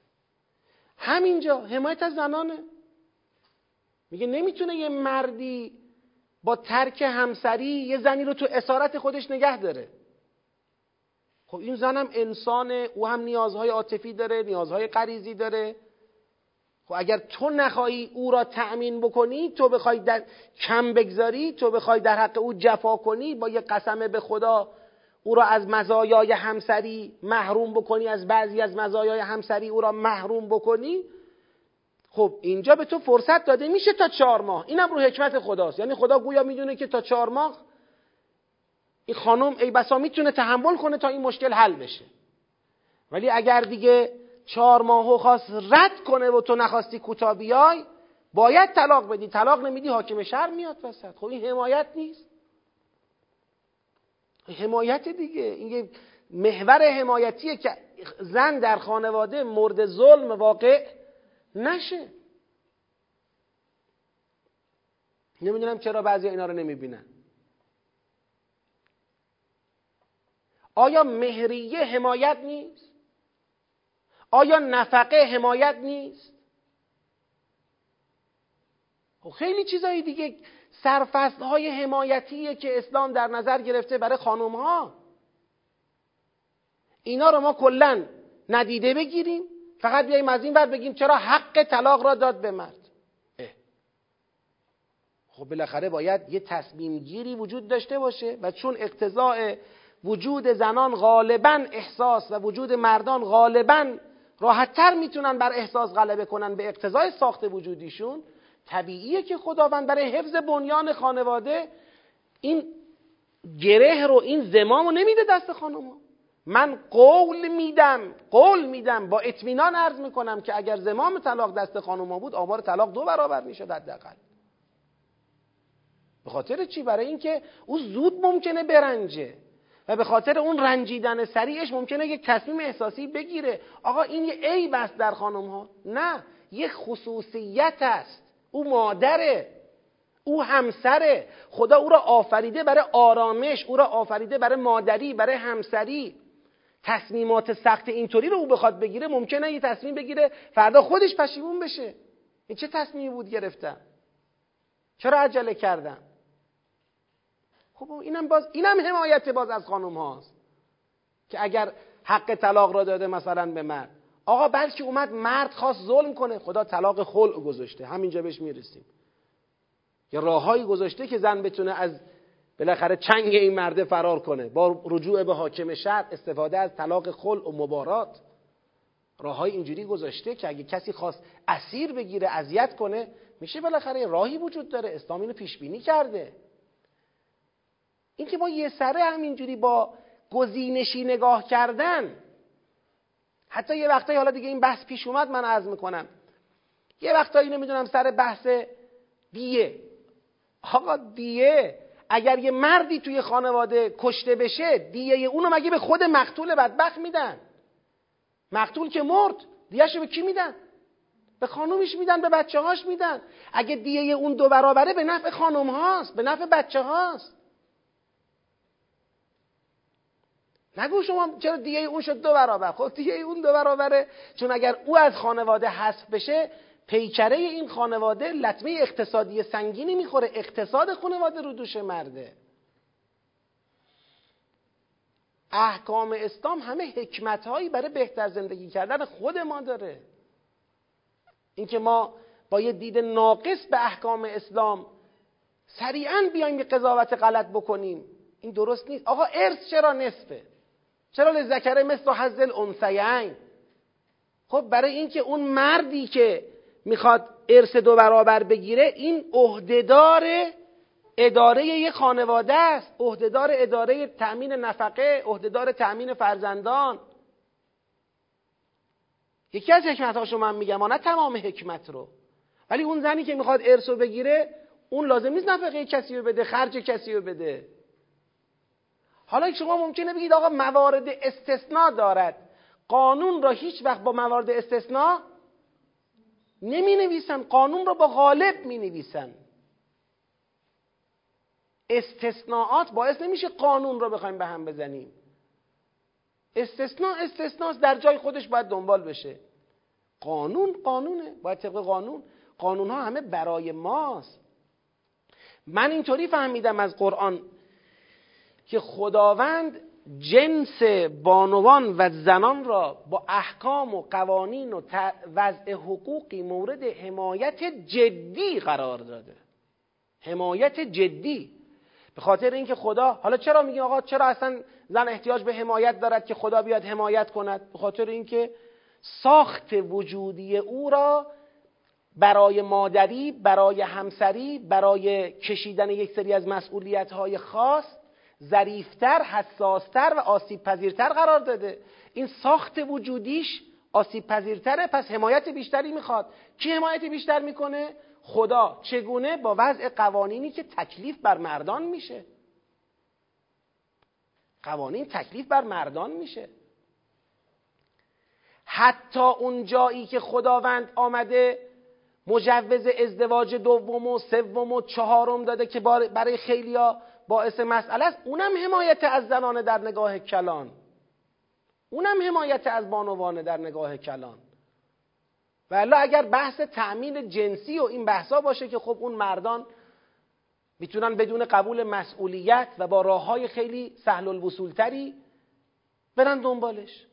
همینجا حمایت از زنانه. میگه نمی‌تونه یه مردی با ترک همسری یه زنی رو تو اسارت خودش نگه داره. خب این زنم انسانه او هم نیازهای عاطفی داره نیازهای غریزی داره. خب اگر تو نخواهی او را تأمین بکنی تو بخوای در کم بگذاری تو بخوای در حق او جفا کنی با یه قسم به خدا او را از مزایای همسری محروم بکنی از بعضی از مزایای همسری او را محروم بکنی خب اینجا به تو فرصت داده میشه تا چهار ماه. اینم رو حکمت خداست. یعنی خدا گویا می‌دونه که تا چهار ماه این خانم ای بسا می‌تونه تحمل کنه تا این مشکل حل بشه. ولی اگر دیگه چهار ماهو خواست رد کنه و تو نخواستی کوتا بیای باید طلاق بدی. طلاق نمیدی حاکم شهر میاد وسط. خب این حمایت نیست. حمایت دیگه. این محور حمایتیه که زن در خانواده مورد ظلم واقع نشه. نمی‌دونم چرا بعضی اینا رو نمی‌بینن. آیا مهریه حمایت نیست؟ آیا نفقه حمایت نیست؟ خب خیلی چیزایی دیگه سرفصل های حمایتیه که اسلام در نظر گرفته برای خانم ها اینا رو ما کلا ندیده بگیریم فقط بیاییم از این ور بگیم چرا حق طلاق را داد به مرد. خب بالاخره باید یه تصمیم گیری وجود داشته باشه و چون اقتضاء وجود زنان غالبا احساس و وجود مردان غالبا راحتتر می‌تونن بر احساس غلبه کنن به اقتضای ساخت وجودیشون. طبیعیه که خداوند برای حفظ بنیان خانواده این گره رو این زمام رو نمیده دست خانم من قول میدم قول میدم با اطمینان عرض می‌کنم که اگر زمام طلاق دست خانم بود آمار طلاق دو برابر می‌شد حداقل. به خاطر چی؟ برای اینکه او زود ممکنه برنجه. و به خاطر اون رنجیدن سریعش ممکنه یک تصمیم احساسی بگیره. آقا این یه عیب است در خانم ها نه یه خصوصیت است. او مادره. او همسره. خدا او را آفریده برای آرامش او را آفریده برای مادری برای همسری. تصمیمات سخت اینطوری رو او بخواد بگیره ممکنه یه تصمیم بگیره فردا خودش پشیمون بشه. این چه تصمیمی بود گرفتم؟ چرا عجله کردم؟ خب اینم باز اینم حمایت باز از خانم هاست که اگر حق طلاق را داده مثلا به مرد. آقا بلکه اومد مرد خواست ظلم کنه. خدا طلاق خلع گذاشته. همینجا بهش می‌رسیم. یه راههایی گذاشته که زن بتونه از بالاخره چنگ این مرده فرار کنه. با رجوع به حاکم شهر استفاده از طلاق خلع و مبارات. راههای اینجوری گذاشته که اگه کسی خواست اسیر بگیره اذیت کنه میشه بالاخره راهی وجود داره. اسلام اینو پیش بینی کرده. اینکه ما یه سره همینجوری با گزینشی نگاه کردن. حتی یه وقتایی حالا دیگه این بحث پیش اومد من عرض می‌کنم. یه وقتایی نمی‌دونم سر بحث دیه. آقا دیه اگر یه مردی توی خانواده کشته بشه دیه اونو مگه به خود مقتول بدبخت میدن؟ مقتول که مرد دیهشو به کی میدن؟ به خانومش میدن به بچه هاش میدن. اگه دیه اون دو برابره به نفع خانوم هاست به نفع بچه هاست نگو شما چرا دیگه اون شد دو برابر. خب دیگه اون دو برابره. چون اگر او از خانواده حذف بشه پیکره این خانواده لطمه اقتصادی سنگینی می‌خوره. اقتصاد خانواده رو دوش مرده. احکام اسلام همه حکمت هایی برای بهتر زندگی کردن خود ما داره. اینکه ما با یه دید ناقص به احکام اسلام سریعا بیایم یه قضاوت غلط بکنیم این درست نیست. آقا ارث چرا نصفه؟ چرا لذکر مثل حظ الانثیین؟ خب برای اینکه اون مردی که می‌خواد ارث دو برابر بگیره این عهدهدار اداره یک خانواده است. عهدهدار اداره تأمین نفقه عهدهدار تأمین فرزندان. یکی از حکمت هاشو من میگم نه تمام حکمت رو. ولی اون زنی که می‌خواد ارث بگیره اون لازم نیست نفقه کسی رو بده خرج کسی رو بده. حالا شما ممکنه بگید آقا موارد استثناء دارد قانون را هیچ وقت با موارد استثناء نمی نویسن قانون رو با غالب می نویسن استثناءات باعث نمیشه قانون رو بخوایم به هم بزنیم. استثناء استثناء در جای خودش باید دنبال بشه. قانون قانونه باید طبق قانون. قانون ها همه برای ماست. من اینطوری فهمیدم از قرآن که خداوند جنس بانوان و زنان را با احکام و قوانین و وضع حقوقی مورد حمایت جدی قرار داده. حمایت جدی. به خاطر اینکه خدا حالا چرا میگیم آقا چرا اصلا زن احتیاج به حمایت دارد که خدا بیاد حمایت کند؟ به خاطر اینکه ساخت وجودی او را برای مادری برای همسری برای کشیدن یک سری از مسئولیت های خاص ظریفتر حساستر و آسیب پذیرتر قرار داده. این ساخت وجودیش آسیب پذیرتره پس حمایت بیشتری می‌خواد. کی حمایت بیشتر می‌کنه؟ خدا. چگونه؟ با وضع قوانینی که تکلیف بر مردان میشه. قوانین تکلیف بر مردان میشه. حتی اون جایی که خداوند آمده مجوز ازدواج دوم و سوم و چهارم داده که برای خیلیا باعث مسئله است. اونم حمایت از زنانه در نگاه کلان. اونم حمایت از بانوانه در نگاه کلان. و اگر بحث تأمین جنسی و این بحثا باشه که خب اون مردان می‌تونن بدون قبول مسئولیت و با راه های خیلی سهل الوصولتری برن دنبالش.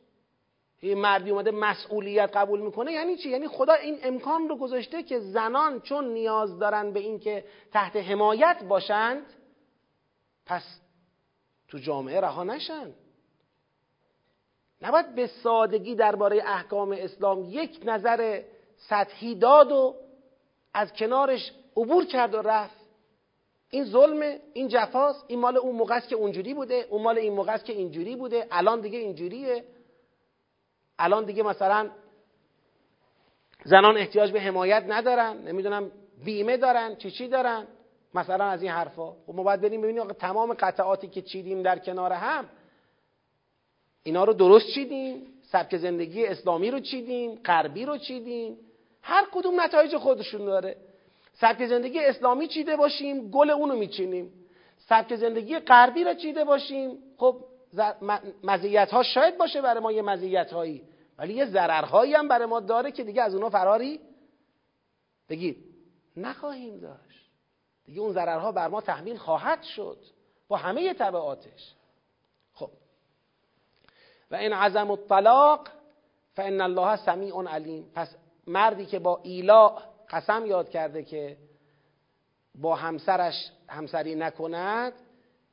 یه مردی اومده مسئولیت قبول می‌کنه یعنی چی؟ یعنی خدا این امکان رو گذاشته که زنان چون نیاز دارن به این که تحت حمایت باشند پس تو جامعه رها نشن. نباید به سادگی درباره احکام اسلام یک نظر سطحی داد و از کنارش عبور کرد و رفت. این ظلمه این جفاست. این مال اون موقع که اونجوری بوده. اون مال این موقع که اینجوری بوده. الان دیگه اینجوریه. الان دیگه مثلا زنان احتیاج به حمایت ندارن. نمی‌دونم بیمه دارن چی چی دارن. مثلا از این حرفا. خب ما باید بریم ببینیم تمام قطعاتی که چیدیم در کنار هم اینا رو درست چیدیم؟ سبک زندگی اسلامی رو چیدیم؟ غربی رو چیدیم؟ هر کدوم نتایج خودشون داره. سبک زندگی اسلامی چیده باشیم گل اونو میچینیم. سبک زندگی غربی رو چیده باشیم خب مزیت ها شاید باشه برای ما یه مزیت هایی ولی یه ضررهایی هم برای ما داره که دیگه از اونها فراری بگید نخواهیم داشت. دیگه اون ضررها بر ما تحمیل خواهد شد با همه تبعاتش. خب. و این عزم الطلاق فان الله سمیع علیم. پس مردی که با ایلا قسم یاد کرده که با همسرش همسری نکند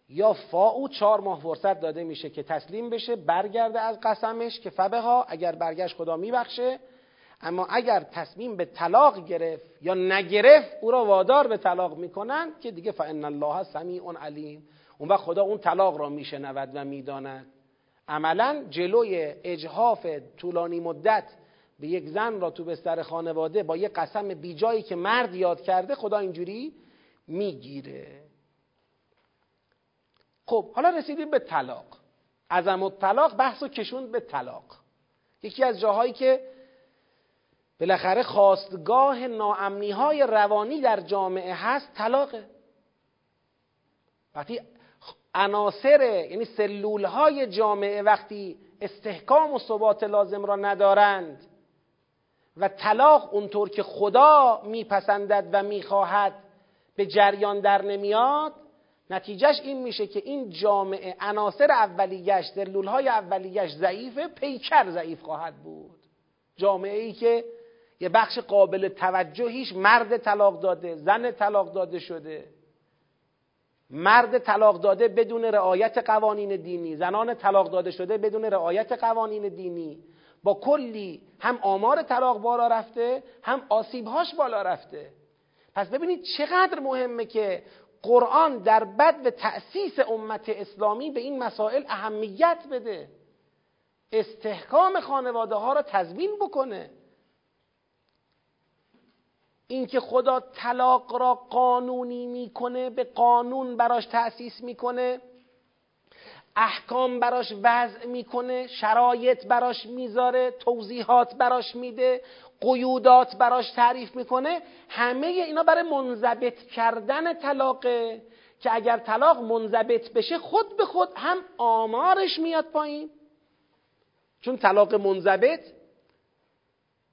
یا فا او چهار ماه فرصت داده میشه که تسلیم بشه برگرده از قسمش که فبه ها اگر برگشت خدا میبخشه اما اگر تصمیم به طلاق گرفت یا نگرفت او را وادار به طلاق می‌کنن که دیگه فان الله سمیع علیم. اون وقت خدا اون طلاق را میشنود و می‌داند. عملا جلوی اجهاف طولانی مدت به یک زن را تو بستر خانواده با یک قسم بیجایی که مرد یاد کرده خدا اینجوری می‌گیره. خب حالا رسیدیم به طلاق. عزم و طلاق بحث و کشوند به طلاق. یکی از جاهایی که بالاخره خواستگاه ناامنی های روانی در جامعه هست طلاقه. وقتی عناصر یعنی سلول های جامعه وقتی استحکام و ثبات لازم را ندارند و طلاق اونطور که خدا میپسندد و می‌خواهد به جریان در نمیاد نتیجهش این میشه که این جامعه عناصر اولیگش های اولیگش ضعیفه پیکر ضعیف خواهد بود. جامعه ای که یه بخش قابل توجهیش مرد طلاق داده زن طلاق داده شده. مرد طلاق داده بدون رعایت قوانین دینی زنان طلاق داده شده بدون رعایت قوانین دینی. با کلی هم آمار طلاق بالا رفته هم آسیبهاش بالا رفته. پس ببینید چقدر مهمه که قرآن در بد و تأسیس امت اسلامی به این مسائل اهمیت بده. استحکام خانواده ها را تضمین بکنه. اینکه خدا طلاق را قانونی می‌کنه به قانون براش تأسیس می‌کنه احکام براش وضع می‌کنه شرایط براش می‌ذاره توضیحات براش میده قیودات براش تعریف می‌کنه همه اینا برای منضبط کردن طلاقه که اگر طلاق منضبط بشه خود به خود هم آمارش میاد پایین. چون طلاق منضبط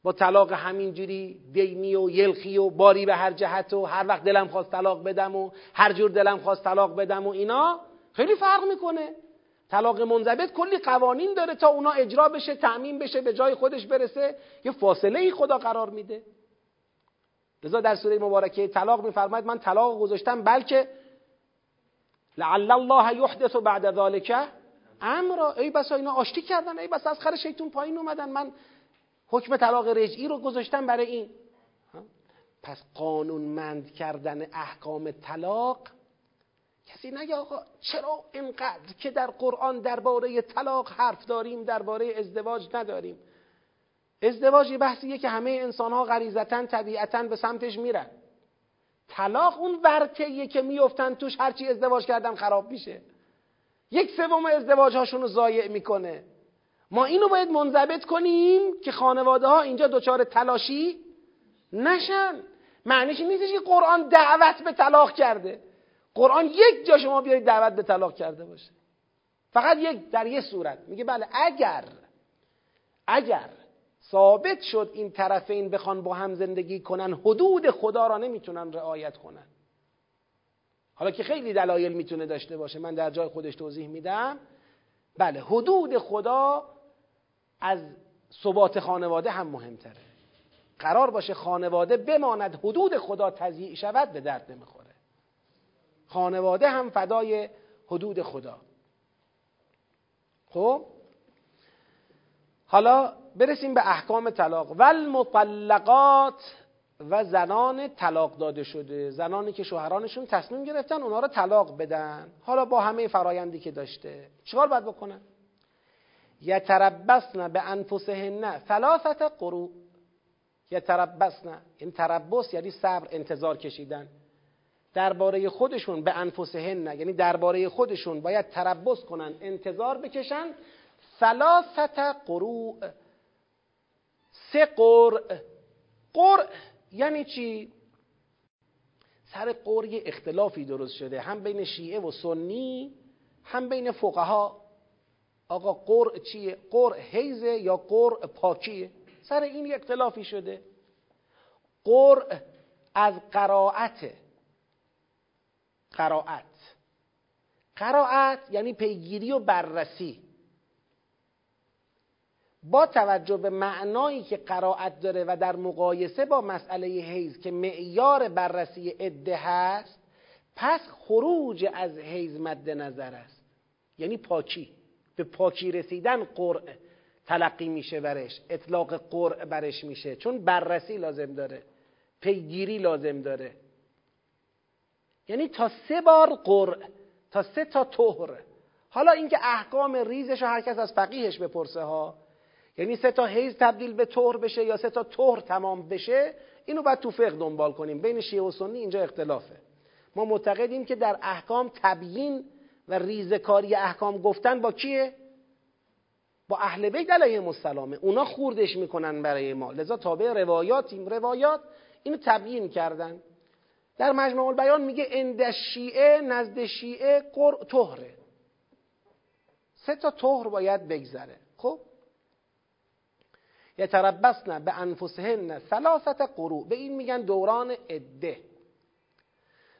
با طلاق همینجوری دیمی و یلخی و باری به هر جهت و هر وقت دلم خواست طلاق بدم و هر جور دلم خواست طلاق بدم و اینا خیلی فرق می‌کنه. طلاق منضبط کلی قوانین داره تا اونا اجرا بشه تعمین بشه به جای خودش برسه. یه فاصله ای خدا قرار میده. لذا در سوره مبارکه طلاق میفرماید من طلاق گذاشتم بلکه لعل الله یحدث بعد ذالک امرا. ای بسا اینا آشتی کردن ای بس از خر شیطون پایین اومدن. من حکم طلاق رجعی رو گذاشتم برای این. پس قانونمند کردن احکام طلاق کسی نگه آقا چرا اینقدر که در قرآن درباره طلاق حرف داریم درباره ازدواج نداریم؟ ازدواج یه بحثیه که همه انسان ها غریزتا طبیعتا به سمتش میرن. طلاق اون ورطهیه که میفتن توش هرچی ازدواج کردن خراب میشه. یک سوم ازدواج هاشون رو ضایع می‌کنه. ما اینو باید منضبط کنیم که خانواده ها اینجا دچار تلاشی نشن. معنیش نیستش که قرآن دعوت به طلاق کرده. قرآن یک جا شما بیایید دعوت به طلاق کرده باشه. فقط یک در یه صورت. میگه بله اگر اگر ثابت شد این طرفین بخوان با هم زندگی کنن حدود خدا را نمی‌تونن رعایت کنن. حالا که خیلی دلایل می‌تونه داشته باشه من در جای خودش توضیح میدم. بله حدود خدا از ثبات خانواده هم مهمتره. قرار باشه خانواده بماند حدود خدا تضییع شود به درد نمی‌خوره. خانواده هم فدای حدود خدا. خب؟ حالا برسیم به احکام طلاق. و المطلقات و زنان طلاق داده شده. زنانی که شوهرانشون تصمیم گرفتن اونا رو طلاق بدن. حالا با همه فرایندی که داشته. چیکار باید بکنن؟ یتربصن به انفسهن ثلاثت قروء. یتربصن. این تربص یعنی صبر انتظار کشیدن. درباره خودشون به انفسهن یعنی درباره خودشون باید تربص کنن انتظار بکشن. ثلاثت قروء. سه قرع قرع یعنی چی؟ سر قرع اختلافی درست شده هم بین شیعه و سنی هم بین فقها. آقا قرع چیه؟ قرع حیزه یا قرع پاکیه؟ سر این اختلافی شده. قرع از قرائته قرائت. قرائت یعنی پیگیری و بررسی. با توجه به معنایی که قرائت داره و در مقایسه با مسئله حیز که معیار بررسی عده هست پس خروج از حیز مد نظر است. یعنی پاکی. به پاکی رسیدن قرع تلقی میشه برش اطلاق قرع برش میشه. چون بررسی لازم داره پیگیری لازم داره. یعنی تا سه بار قرع تا سه تا طهر. حالا اینکه احکام ریزش رو هر کس از فقیهش بپرسه ها. یعنی سه تا حیز تبدیل به طهر بشه یا سه تا طهر تمام بشه اینو باید تو فقه دنبال کنیم. بین شیعه و سنی اینجا اختلافه. ما معتقدیم که در احکام تبیین و ریزکاری احکام گفتن با کیه؟ با اهل بیت علیهم السلامه. اونا خوردش می‌کنن برای ما. لذا تابع روایاتیم. روایات اینو تبیین کردن. در مجموع البیان میگه اند شیعه نزد شیعه قر طهره. سه تا طهر باید بگذره. خب؟ یتربصن به انفسهن ثلاثت قروع به این میگن دوران عده.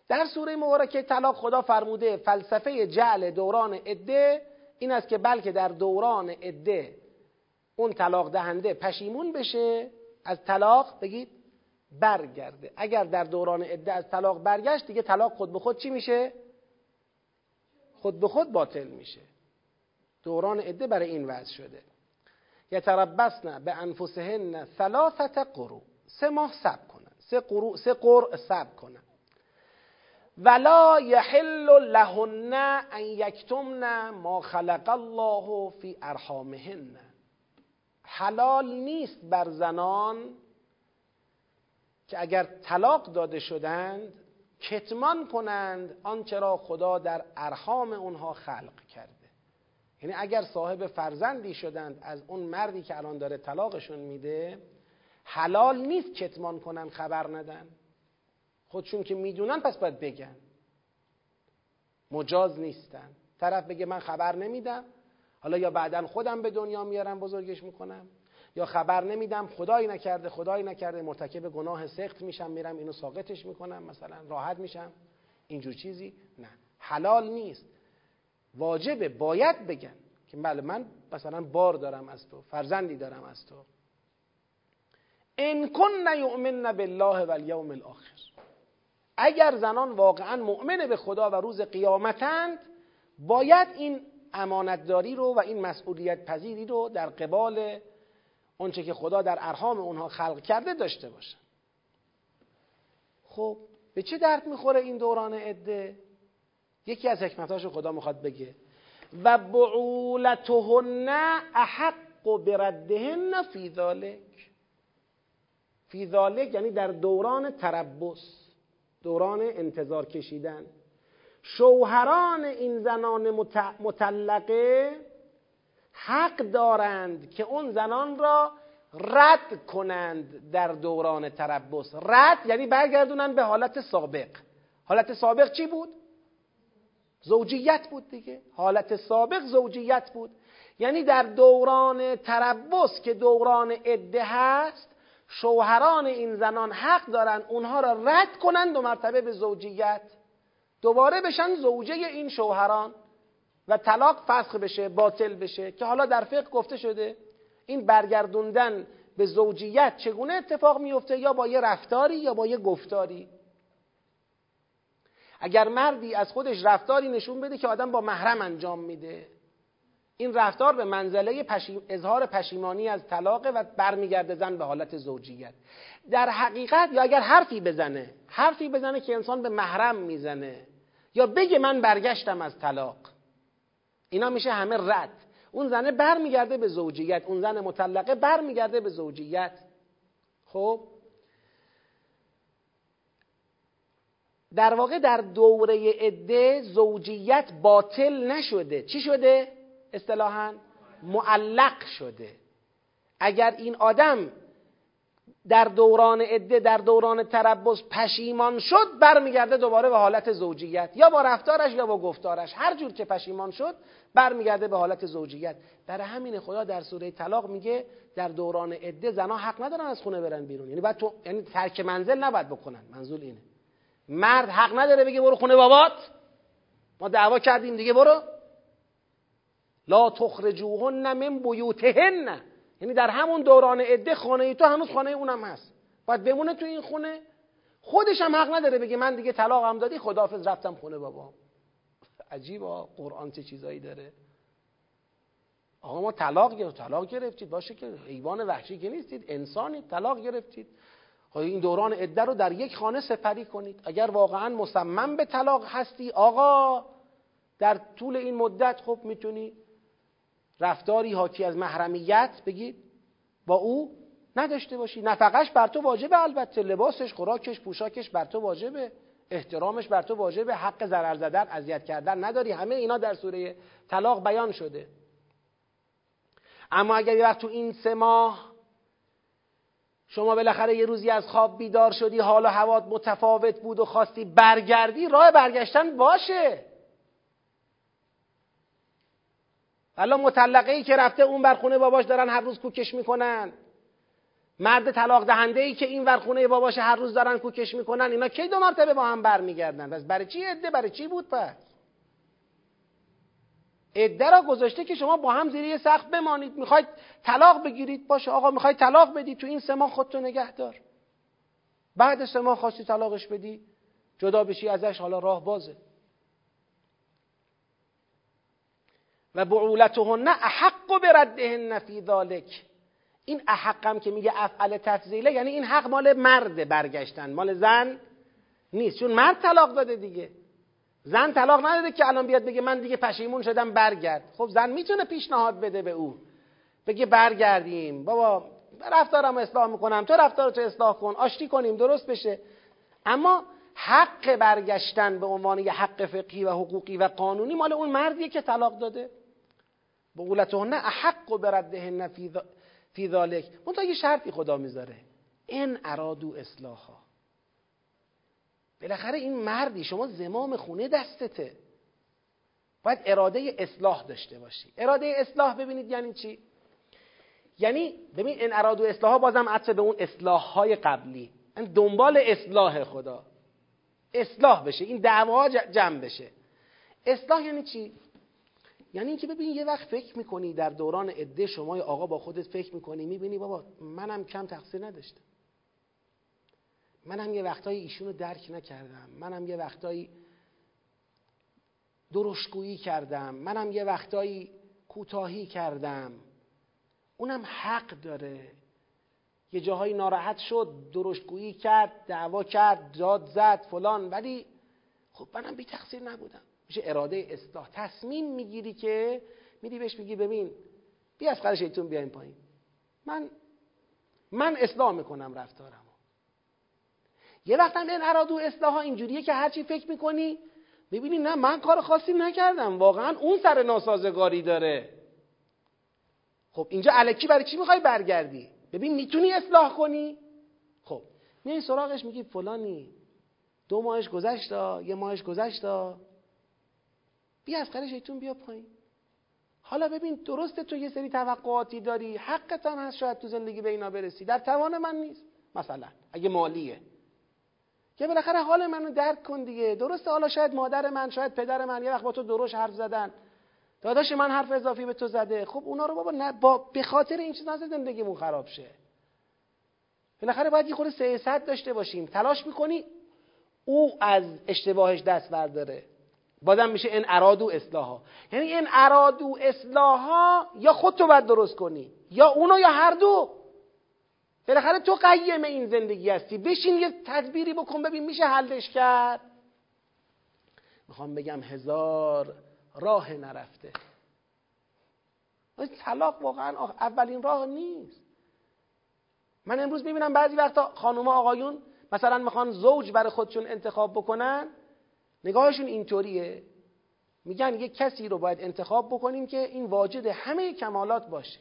در سوره مبارکه طلاق خدا فرموده فلسفه جعل دوران عده این است که بلکه در دوران عده اون طلاق دهنده پشیمون بشه از طلاق بگید برگرده. اگر در دوران عده از طلاق برگشت دیگه طلاق خود به خود چی میشه؟ خود به خود باطل میشه. دوران عده برای این وضع شده. یتربصن به انفسهن ثلاثت قرو سه ماه سب کنن. سه قرو سه قرع سب کنن. ولا یحل لهن ان یکتمن ما خلق الله فی ارحامهن حلال نیست بر زنان که اگر طلاق داده شدند کتمان کنند آنچه را خدا در ارحام اونها خلق کرده. یعنی اگر صاحب فرزندی شدند از اون مردی که الان داره طلاقشون میده حلال نیست کتمان کنن خبر ندن. خودشون که می‌دونن پس باید بگن. مجاز نیستن. طرف بگه من خبر نمیدم حالا یا بعدا خودم به دنیا میارم بزرگش می‌کنم یا خبر نمیدم خدایی نکرده خدایی نکرده مرتکب گناه سخت میشم میرم اینو ساقطش می‌کنم مثلا راحت میشم. اینجور چیزی نه. حلال نیست. واجبه باید بگن که بله من مثلا بار دارم از تو فرزندی دارم از تو. ان کن یؤمن بالله و الاخر. اگر زنان واقعا مؤمن به خدا و روز قیامتند باید این امانتداری رو و این مسئولیت پذیری رو در قبال اونچه که خدا در ارحام اونها خلق کرده داشته باشن. خب به چه درد می‌خوره این دوران عده؟ یکی از حکمتاشو خدا می‌خواد بگه. و بعولتهن احق بردهن فی ذالک فی ذالک یعنی در دوران تربس. دوران انتظار کشیدن. شوهران این زنان مطلقه حق دارند که اون زنان را رد کنند در دوران تربس. رد یعنی برگردونن به حالت سابق. حالت سابق چی بود؟ زوجیت بود دیگه. حالت سابق زوجیت بود. یعنی در دوران تربس که دوران عده هست شوهران این زنان حق دارن اونها را رد کنند دو مرتبه به زوجیت. دوباره بشن زوجه این شوهران و طلاق فسخ بشه باطل بشه که حالا در فقه گفته شده این برگردوندن به زوجیت چگونه اتفاق میفته یا با یه رفتاری یا با یه گفتاری. اگر مردی از خودش رفتاری نشون بده که آدم با محرم انجام میده. این رفتار به منزله پشیم، اظهار پشیمانی از طلاقه و برمیگرده زن به حالت زوجیت. در حقیقت یا اگر حرفی بزنه حرفی بزنه که انسان به محرم می‌زنه یا بگه من برگشتم از طلاق اینا میشه همه رد. اون زنه برمیگرده به زوجیت اون زن مطلقه برمیگرده به زوجیت. خب؟ در واقع در دوره عده زوجیت باطل نشده. چی شده؟ اصطلاحا معلق شده. اگر این آدم در دوران عده در دوران تربس پشیمان شد برمیگرده دوباره به حالت زوجیت یا با رفتارش یا با گفتارش. هر جور که پشیمان شد برمیگرده به حالت زوجیت. برای همین خدا در سوره طلاق میگه در دوران عده زنا حق ندارن از خونه برن بیرون. یعنی بعد تو یعنی ترک منزل نباید بکنن. منظور اینه. مرد حق نداره بگه برو خونه بابات. ما دعوا کردیم دیگه برو. لا تخرجوهن من بیوتهن. یعنی در همون دوران عده خانه تو هنوز خانه اونم هست. باید بمونه تو این خونه. خودش هم حق نداره بگه من دیگه طلاق هم دادی خداحافظ رفتم خونه بابا عجیبا قرآن چه چیزایی داره؟ آقا ما طلاق گرفت طلاق گرفتید باشه که حیوان وحشی که نیستید انسانید طلاق گرفتید. خب این دوران عده رو در یک خانه سپری کنید. اگر واقعا مصمم به طلاق هستی آقا در طول این مدت خب می‌تونی رفتاری حاکی از محرمیت بگید با او نداشته باشی. نفقش بر تو واجبه البته. لباسش خوراکش پوشاکش بر تو واجبه. احترامش بر تو واجبه. حق ضرر زدن اذیت کردن نداری. همه اینا در سوره طلاق بیان شده. اما اگر یه وقت تو این سه ماه شما بالاخره یه روزی از خواب بیدار شدی حال و هوات متفاوت بود و خواستی برگردی راه برگشتن باشه. الان مطلقه ای که رفته اون بر خونه باباش دارن هر روز کوکش می‌کنن. مرد طلاق دهنده ای که این ور خونه باباش هر روز دارن کوکش می‌کنن اینا کی دو مرتبه با هم برمیگردن؟ پس برای چی عده؟ برای چی بود پس؟ عده را گذاشته که شما با هم زیر یه سقف بمانید. می‌خواید طلاق بگیرید؟ باشه آقا می‌خواید طلاق بدید. تو این سه ماه خودتو نگه دار. بعد سه ماه خواستی طلاقش بدی جدا بشی ازش حالا راه بازه. و بعولتهن احق بردهن فی ذالک این احقم که میگه افعل تفضیله یعنی این حق مال مرد برگشتن مال زن نیست. چون مرد طلاق داده دیگه. زن طلاق نداده که الان بیاد بگه من دیگه پشیمون شدم برگرد. خب زن می‌تونه پیشنهاد بده به او. بگه برگردیم. بابا رفتارم اصلاح می‌کنم. تو رفتارتو اصلاح کن. آشتی کنیم. درست بشه. اما حق برگشتن به عنوان یه حق فقهی و حقوقی و قانونی مال اون مردیه که طلاق داده. بقولتهن احق بردهن فی ذالک منتها یه شرطی خدا می‌ذاره. این ارادو اصلاحا. بالاخره این مردی شما زمام خونه دستته. باید اراده اصلاح داشته باشی. اراده اصلاح ببینید یعنی چی؟ یعنی ببین این اراده اصلاح بازم عطف به اون اصلاح های قبلی. این دنبال اصلاح خدا. اصلاح بشه. این دعوا جمع بشه. اصلاح یعنی چی؟ یعنی اینکه ببین یه وقت فکر می‌کنی در دوران عده شما آقا با خودت فکر می‌کنی می‌بینی بابا منم کم تقصیر نداشتم. منم یه وقتایی ایشون رو درک نکردم. منم یه وقتایی درشگویی کردم. منم یه وقتایی کوتاهی کردم. اونم حق داره. یه جاهایی ناراحت شد درشتگویی کرد دعوا کرد داد زد فلان. ولی خب منم بی تقصیر نبودم. میشه اراده اصلاح. تصمیم می‌گیری که میری بهش میگی ببین بی از قرار شیطون بیایم پایین. من من اصلاح می‌کنم رفتارم یه وقت هم این اراده و اصلاح ها اینجوریه که هرچی فکر می‌کنی می‌بینی نه من کار خاصی نکردم. واقعا اون سر ناسازگاری داره. خب اینجا علکی برای چی می‌خوای برگردی؟ ببین می‌تونی اصلاح کنی؟ خب میای سراغش میگی فلانی دو ماهش گذشت یه ماهش گذشت بیا از قره شیطون بیا پایین. حالا ببین درسته تو یه سری توقعاتی داری. حقت هم هست شاید تو زندگی به اینا برسی. در توان من نیست مثلا. اگه مالیه. که بالاخره حال منو درک کن دیگه. درسته حالا شاید مادر من شاید پدر من یه وقت با تو درش حرف زدن. داداش من حرف اضافی به تو زده. خب اونا رو بابا نه با به خاطر این چیزا زندگیمون خراب شه. بالاخره باید یه خورده سیاست داشته باشیم. تلاش می‌کنی؟ او از اشتباهش دست برداره. بازم میشه این ارادو اصلاحا. یعنی این ارادو اصلاحا یا خودتو باید درست کنی یا اونو یا هر دو. بالاخره تو قیم این زندگی هستی. بشین یه تدبیری بکن ببین میشه حلش کرد. می‌خوام بگم هزار راه نرفته. طلاق واقعا اولین راه نیست. من امروز می‌بینم بعضی وقتا خانوما آقایون مثلا می‌خوان زوج برای خودشون انتخاب بکنن. نگاهشون اینطوریه. میگن یه کسی رو باید انتخاب بکنیم که این واجد همه کمالات باشه.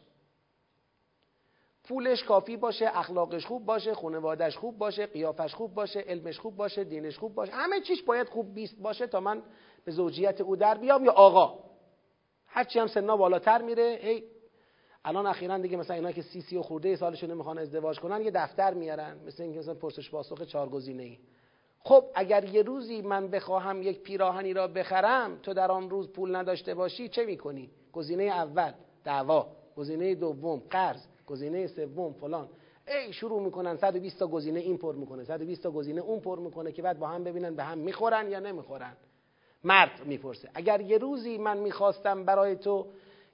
پولش کافی باشه اخلاقش خوب باشه خانوادش خوب باشه قیافش خوب باشه علمش خوب باشه دینش خوب باشه. همه چیش باید خوب بیست باشه تا من به زوجیت او در بیام یا آقا. هرچی هم سنا بالاتر میره هی. الان اخیرا دیگه مثلا اینا که سی سی و خورده سالشون می‌خوان ازدواج کنن یه دفتر میارن. مثل اینکه مثلا پرسش پاسخ چهار گزینه ای خب اگر یه روزی من بخواهم یک پیراهنی را بخرم تو در آن روز پول نداشته باشی چه می‌کنی؟ گزینه اول دعوا گزینه دوم قرض گزینه سوم فلان. ای شروع می‌کنن 120 تا گزینه این پر می‌کنه 120 تا گزینه اون پر می‌کنه که بعد با هم ببینن به هم می‌خورن یا نمی‌خورن. مرد می‌پرسه اگر یه روزی من می‌خواستم برای تو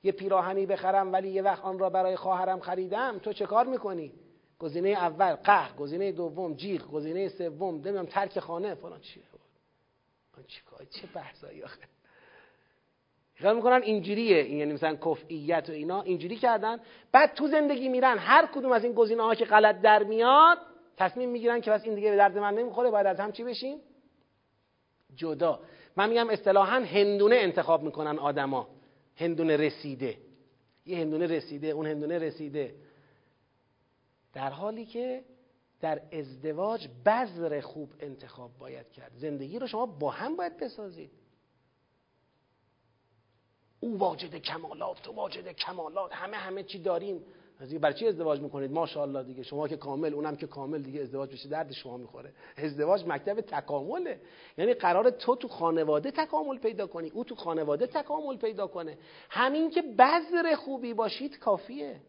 یه پیراهنی بخرم ولی یه وقت آن را برای خواهرم خریدم تو چه کار می‌کنی؟ گزینه اول قهر گزینه دوم جیغ گزینه سوم نمی‌دونم ترک خانه فلان چیه چی چه بحثایی آخه؟ خیال می‌کنن اینجوریه این یعنی مثلا کفعیت و اینا اینجوری کردن. بعد تو زندگی میرن هر کدوم از این گزینه ها که غلط در میاد تصمیم می‌گیرن که بس این دیگه به درد من نمی‌خوره باید از هم چی بشیم؟ جدا. من میگم اصطلاحا هندونه انتخاب می‌کنن آدما. هندونه رسیده. یه هندونه رسیده اون هندونه رسیده. در حالی که در ازدواج بذر خوب انتخاب باید کرد. زندگی رو شما با هم باید بسازید. او واجد کمالات تو واجد کمالات همه همه چی داریم. از برای چی ازدواج می‌کنید؟ ماشاءالله دیگه. شما که کامل اونم که کامل دیگه ازدواج بشه درد شما می‌خوره. ازدواج مکتب تکامله. یعنی قرار تو تو خانواده تکامل پیدا کنی. او تو خانواده تکامل پیدا کنه. همین که بذر خوبی باشید کافیه.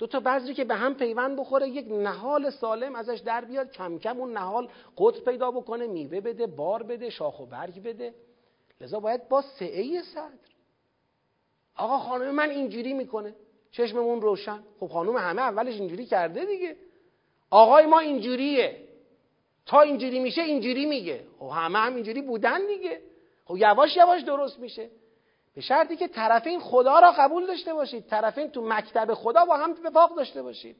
دو تا بذری که به هم پیوند بخوره یک نهال سالم ازش در بیاد کم کم اون نهال قدر پیدا بکنه میوه بده بار بده شاخ و برگ بده. لذا باید با سعه صدر. آقا خانم من اینجوری می‌کنه. چشممون روشن. خب خانم همه اولش اینجوری کرده دیگه. آقای ما اینجوریه. تا اینجوری میشه اینجوری میگه. خب همه هم اینجوری بودن دیگه. خب یواش یواش درست میشه. به شرطی که طرفین خدا را قبول داشته باشید. طرفین تو مکتب خدا با هم اتفاق داشته باشید.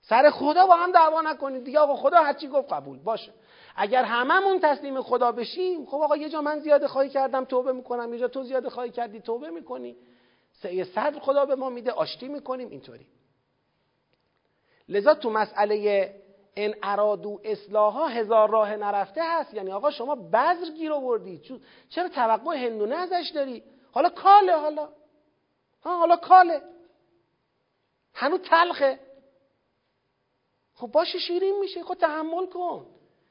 سر خدا با هم دعوا نکنید. دیگه آقا خدا هرچی گفت قبول. باشه. اگر هممون تسلیم خدا بشیم خب آقا یه جا من زیاده خواهی کردم توبه می‌کنم. یه جا تو زیاده خواهی کردی توبه می‌کنی. یه صدر خدا به ما میده آشتی می‌کنیم. اینطوری. لذا تو مسئله این ارادو اصلاحا هزار راه نرفته هست. یعنی آقا شما بذر گیر آوردی. چرا توقع هندونه ازش داری؟ حالا کاله حالا. ها حالا کاله. هنو تلخه. خب باشه شیرین میشه. خود تحمل کن.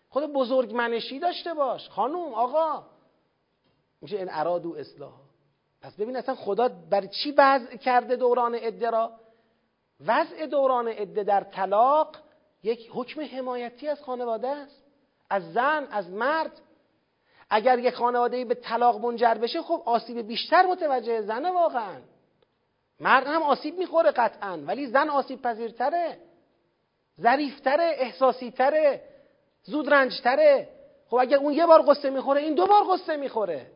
خود بزرگ منشی داشته باش. خانوم آقا. میشه این ارادو اصلاح پس ببین اصلا خدا بر چی وضع کرده دوران عده را؟ وضع دوران عده در طلاق یک حکم حمایتی از خانواده است. از زن از مرد. اگر یک خانواده به طلاق منجر بشه خب آسیب بیشتر متوجه زنه واقعا. مرد هم آسیب می‌خوره قطعا ولی زن آسیب پذیرتره ظریفتره احساسیتره زود رنجتره خب اگر اون یه بار قصه می‌خوره این دو بار قصه می‌خوره.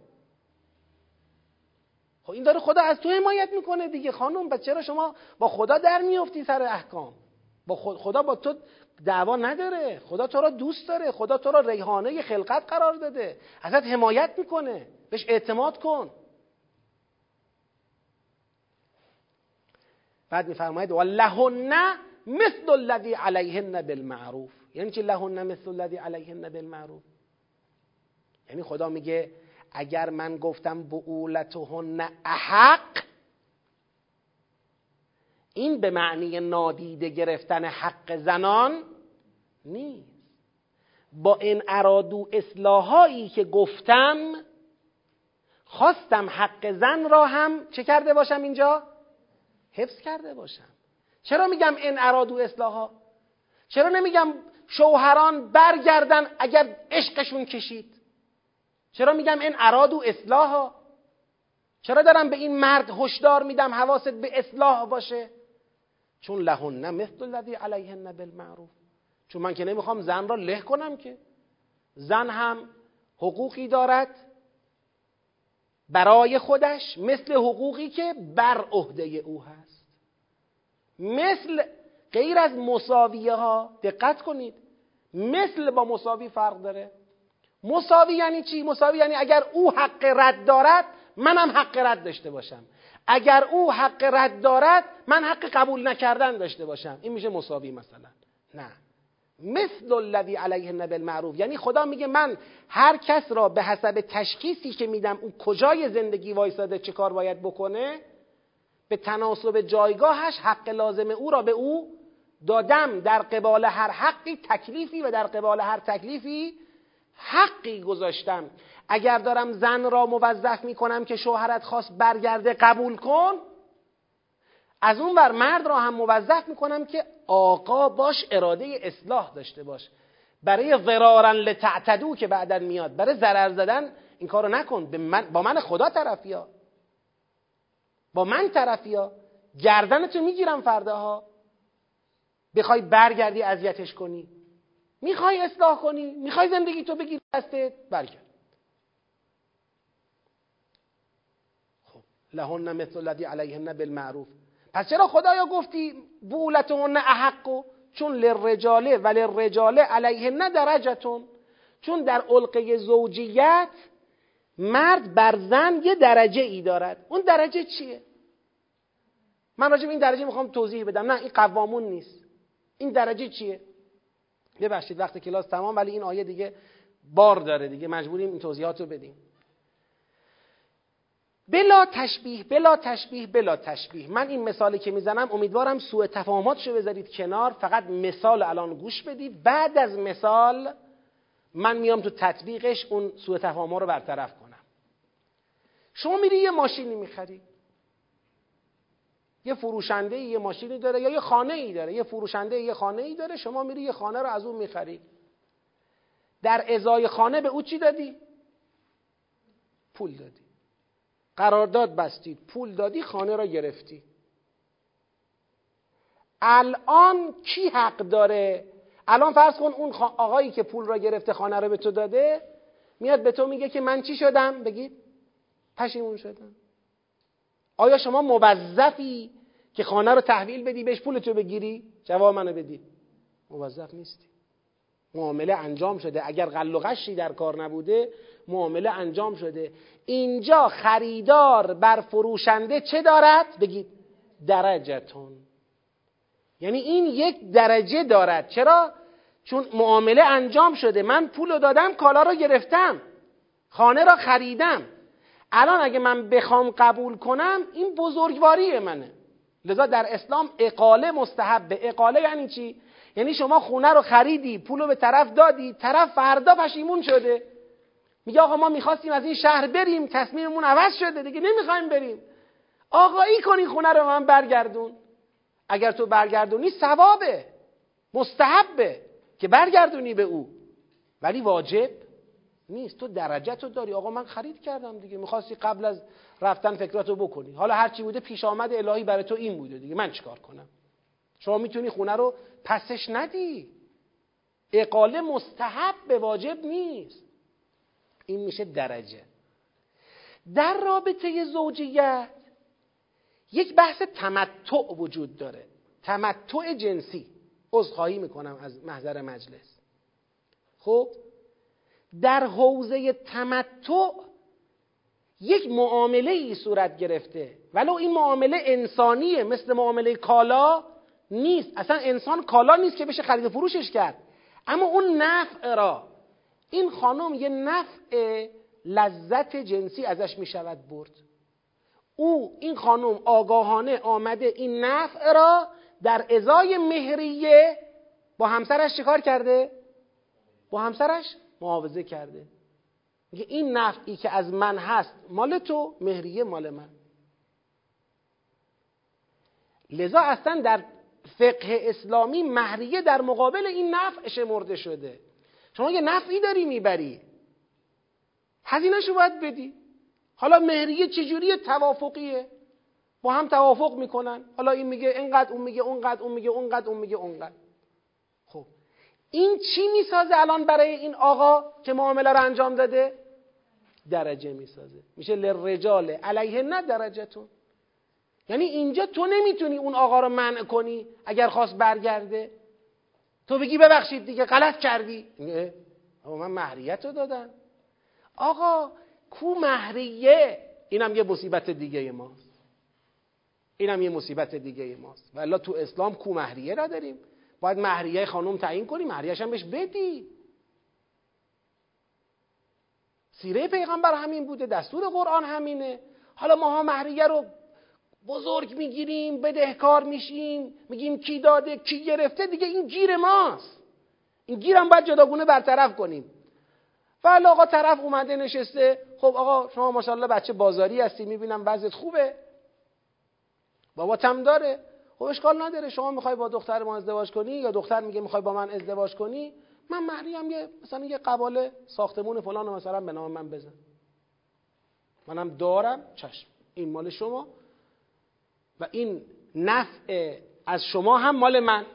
خب این داره خدا از تو حمایت می‌کنه دیگه خانم و چرا شما با خدا در میفتی سر احکام؟ با خدا با تو دعوا نداره. خدا تو را دوست داره. خدا تو را ریحانه خلقت قرار داده. ازت حمایت می‌کنه. بهش اعتماد کن. بعد میفرماید لهن مثل الذی علیهن بالمعروف. یعنی چه لهن مثل الذی علیهن بالمعروف؟ یعنی خدا میگه اگر من گفتم بعولتهن احق این به معنی نادیده گرفتن حق زنان نیست با این ارادو اصلاحایی که گفتم خواستم حق زن را هم چه کرده باشم اینجا؟ حفظ کرده باشم چرا میگم این ارادو اصلاحا؟ چرا نمیگم شوهران برگردن اگر عشقشون کشید چرا میگم این ارادو اصلاحا؟ چرا دارم به این مرد هشدار میدم حواست به اصلاح باشه چون لهن مثل الذی علیهن بالمعروف. چون من که نمی‌خوام زن را له کنم که. زن هم حقوقی دارد برای خودش مثل حقوقی که بر عهده او هست. مثل غیر از مساویه ها دقت کنید. مثل با مساوی فرق داره. مساوی یعنی چی؟ مساوی یعنی اگر او حق رد دارد منم حق رد داشته باشم. اگر او حق رد دارد من حق قبول نکردن داشته باشم. این میشه مساوی مثلا. نه. مثل الذی علیه بالمعروف یعنی خدا میگه من هر کس را به حسب تشخیصی که میدم او کجای زندگی وایساده چه کار باید بکنه؟ به تناسب جایگاهش حق لازم او را به او دادم. در قبال هر حقی تکلیفی و در قبال هر تکلیفی حقی گذاشتم. اگر دارم زن را موظف می‌کنم که شوهرت خواست برگرده قبول کن از اون بر مرد را هم موظف می‌کنم که آقا باش اراده اصلاح داشته باش. برای ضرارا لتعتدو که بعدا میاد. برای ضرر زدن این کارو نکن. با من خدا طرفیا. با من طرفیا. گردنتو می‌گیرم فرداها. بخوای برگردی اذیتش کنی. می‌خوای اصلاح کنی. می‌خوای زندگی تو بگیری دستت. برگرد خب لهن مثل الذی علیهن بالمعروف. پس چرا خدایا گفتی بولتهن احقو چون للرجاله و للرجاله علیهن درجتون. چون در علقه زوجیت مرد بر زن یه درجه ای دارد. اون درجه چیه؟ من راجع این درجه می‌خوام توضیح بدم. نه این قوامون نیست. این درجه چیه؟ ببخشید وقت کلاس تمام ولی این آیه دیگه بار داره دیگه. مجبوریم این توضیحات رو بدیم. بلا تشبیه بلا تشبیه بلا تشبیه. من این مثالی که می‌زنم امیدوارم سوء تفاهماتشو بذارید کنار. فقط مثال الان گوش بدید. بعد از مثال من میام تو تطبیقش اون سوء تفاهم رو برطرف کنم. شما میری یه ماشینی می‌خری. یه فروشنده یه ماشینی داره یا یه خانه ای داره. یه فروشنده یه خانه ای داره شما میری یه خانه رو از اون می‌خری. در ازای خانه به او چی دادی؟ پول دادی. قرارداد بستید. پول دادی خانه را گرفتی. الان کی حق داره؟ الان فرض کن اون آقایی که پول را گرفته خانه رو به تو داده میاد به تو میگه که من چی شدم؟ بگید پشیمون شدم. آیا شما موظفی که خانه رو تحویل بدی بهش پولتو بگیری؟ جواب منو بدی. موظف نیستی. معامله انجام شده. اگر غل و در کار نبوده معامله انجام شده. اینجا خریدار بر فروشنده چه دارد؟ بگید درجتون. یعنی این یک درجه دارد. چرا؟ چون معامله انجام شده. من پول دادم کالا رو گرفتم. خانه را خریدم. الان اگه من بخوام قبول کنم این بزرگواری منه. لذا در اسلام اقاله مستحبه اقاله یعنی چی؟ یعنی شما خونه رو خریدی پول رو به طرف دادی طرف فردا پشیمون شده. میگه آقا ما می‌خواستیم از این شهر بریم تصمیممون عوض شده دیگه نمی‌خوایم بریم. آقایی کنی خونه رو من برگردون. اگر تو برگردونی ثوابه مستحبه که برگردونی به او. ولی واجب نیست. تو درجت رو داری. آقا من خرید کردم دیگه. می‌خواستی قبل از رفتن فکراتو بکنی. حالا هرچی بوده پیش آمد الهی برای تو این بوده دیگه. من چیکار کنم؟ شما می‌تونی خونه رو پسش ندی. اقاله مستحب به واجب نیست. این میشه درجه. در رابطه زوجیت یک بحث تمتع وجود داره. تمتع جنسی. عذرخواهی می‌کنم از محضر مجلس. خب؟ در حوزه تمتع یک معامله ای صورت گرفته. ولو این معامله انسانیه مثل معامله کالا نیست. اصلا انسان کالا نیست که بشه خرید فروشش کرد. اما اون نفع را این خانم یه نفع لذت جنسی ازش می شود برد. او این خانم آگاهانه آمده این نفع را در ازای مهریه با همسرش چیکار کرده؟ با همسرش معاوضه کرده. میگه این نفعی که از من هست مال تو مهریه مال من. لذا اصلا در فقه اسلامی مهریه در مقابل این نفع شمرده شده. شما یه نفعی داری می‌بری. هزینهشو باید بدی. حالا مهریه چجوری توافقیه؟ با هم توافق می‌کنن. حالا این میگه اینقدر اون میگه اونقدر اون میگه اونقدر اون میگه اونقدر. خب این چی می‌سازه الان برای این آقا که معامله رو انجام داده؟ درجه می‌سازه. میشه لرجال علیه نه درجتون. یعنی اینجا تو نمی‌تونی اون آقا رو منع کنی اگر خواست برگرده. تو بگی ببخشید دیگه غلط کردی. اما من مهریت رو دادم. آقا کو مهریه؟ اینم یه مصیبت دیگه ماست. اینم یه مصیبت دیگه ماست. و تو اسلام کو مهریه داریم. باید مهریه خانم تعیین کنی مهریهش هم بهش بدی. سیره پیغمبر همین بوده دستور قرآن همینه. حالا ماها مهریه رو بزرگ می‌گیریم بدهکار میشیم میگیم کی داده کی گرفته دیگه این گیر ماست. این گیرم باید جداگونه برطرف کنیم. و آقا طرف اومده نشسته. خب آقا شما ماشاءالله بچه بازاری هستی می‌بینم وضعت خوبه. بابا تم داره. خب اشکال نداره. شما می‌خوای با دختر ما ازدواج کنی یا دختر میگه می‌خوای با من ازدواج کنی؟ من مهریم یه مثلا یه قباله ساختمون فلان مثلا به نام من بزن. منم دارم چشم. این مال شما. و این نفع از شما هم مال من.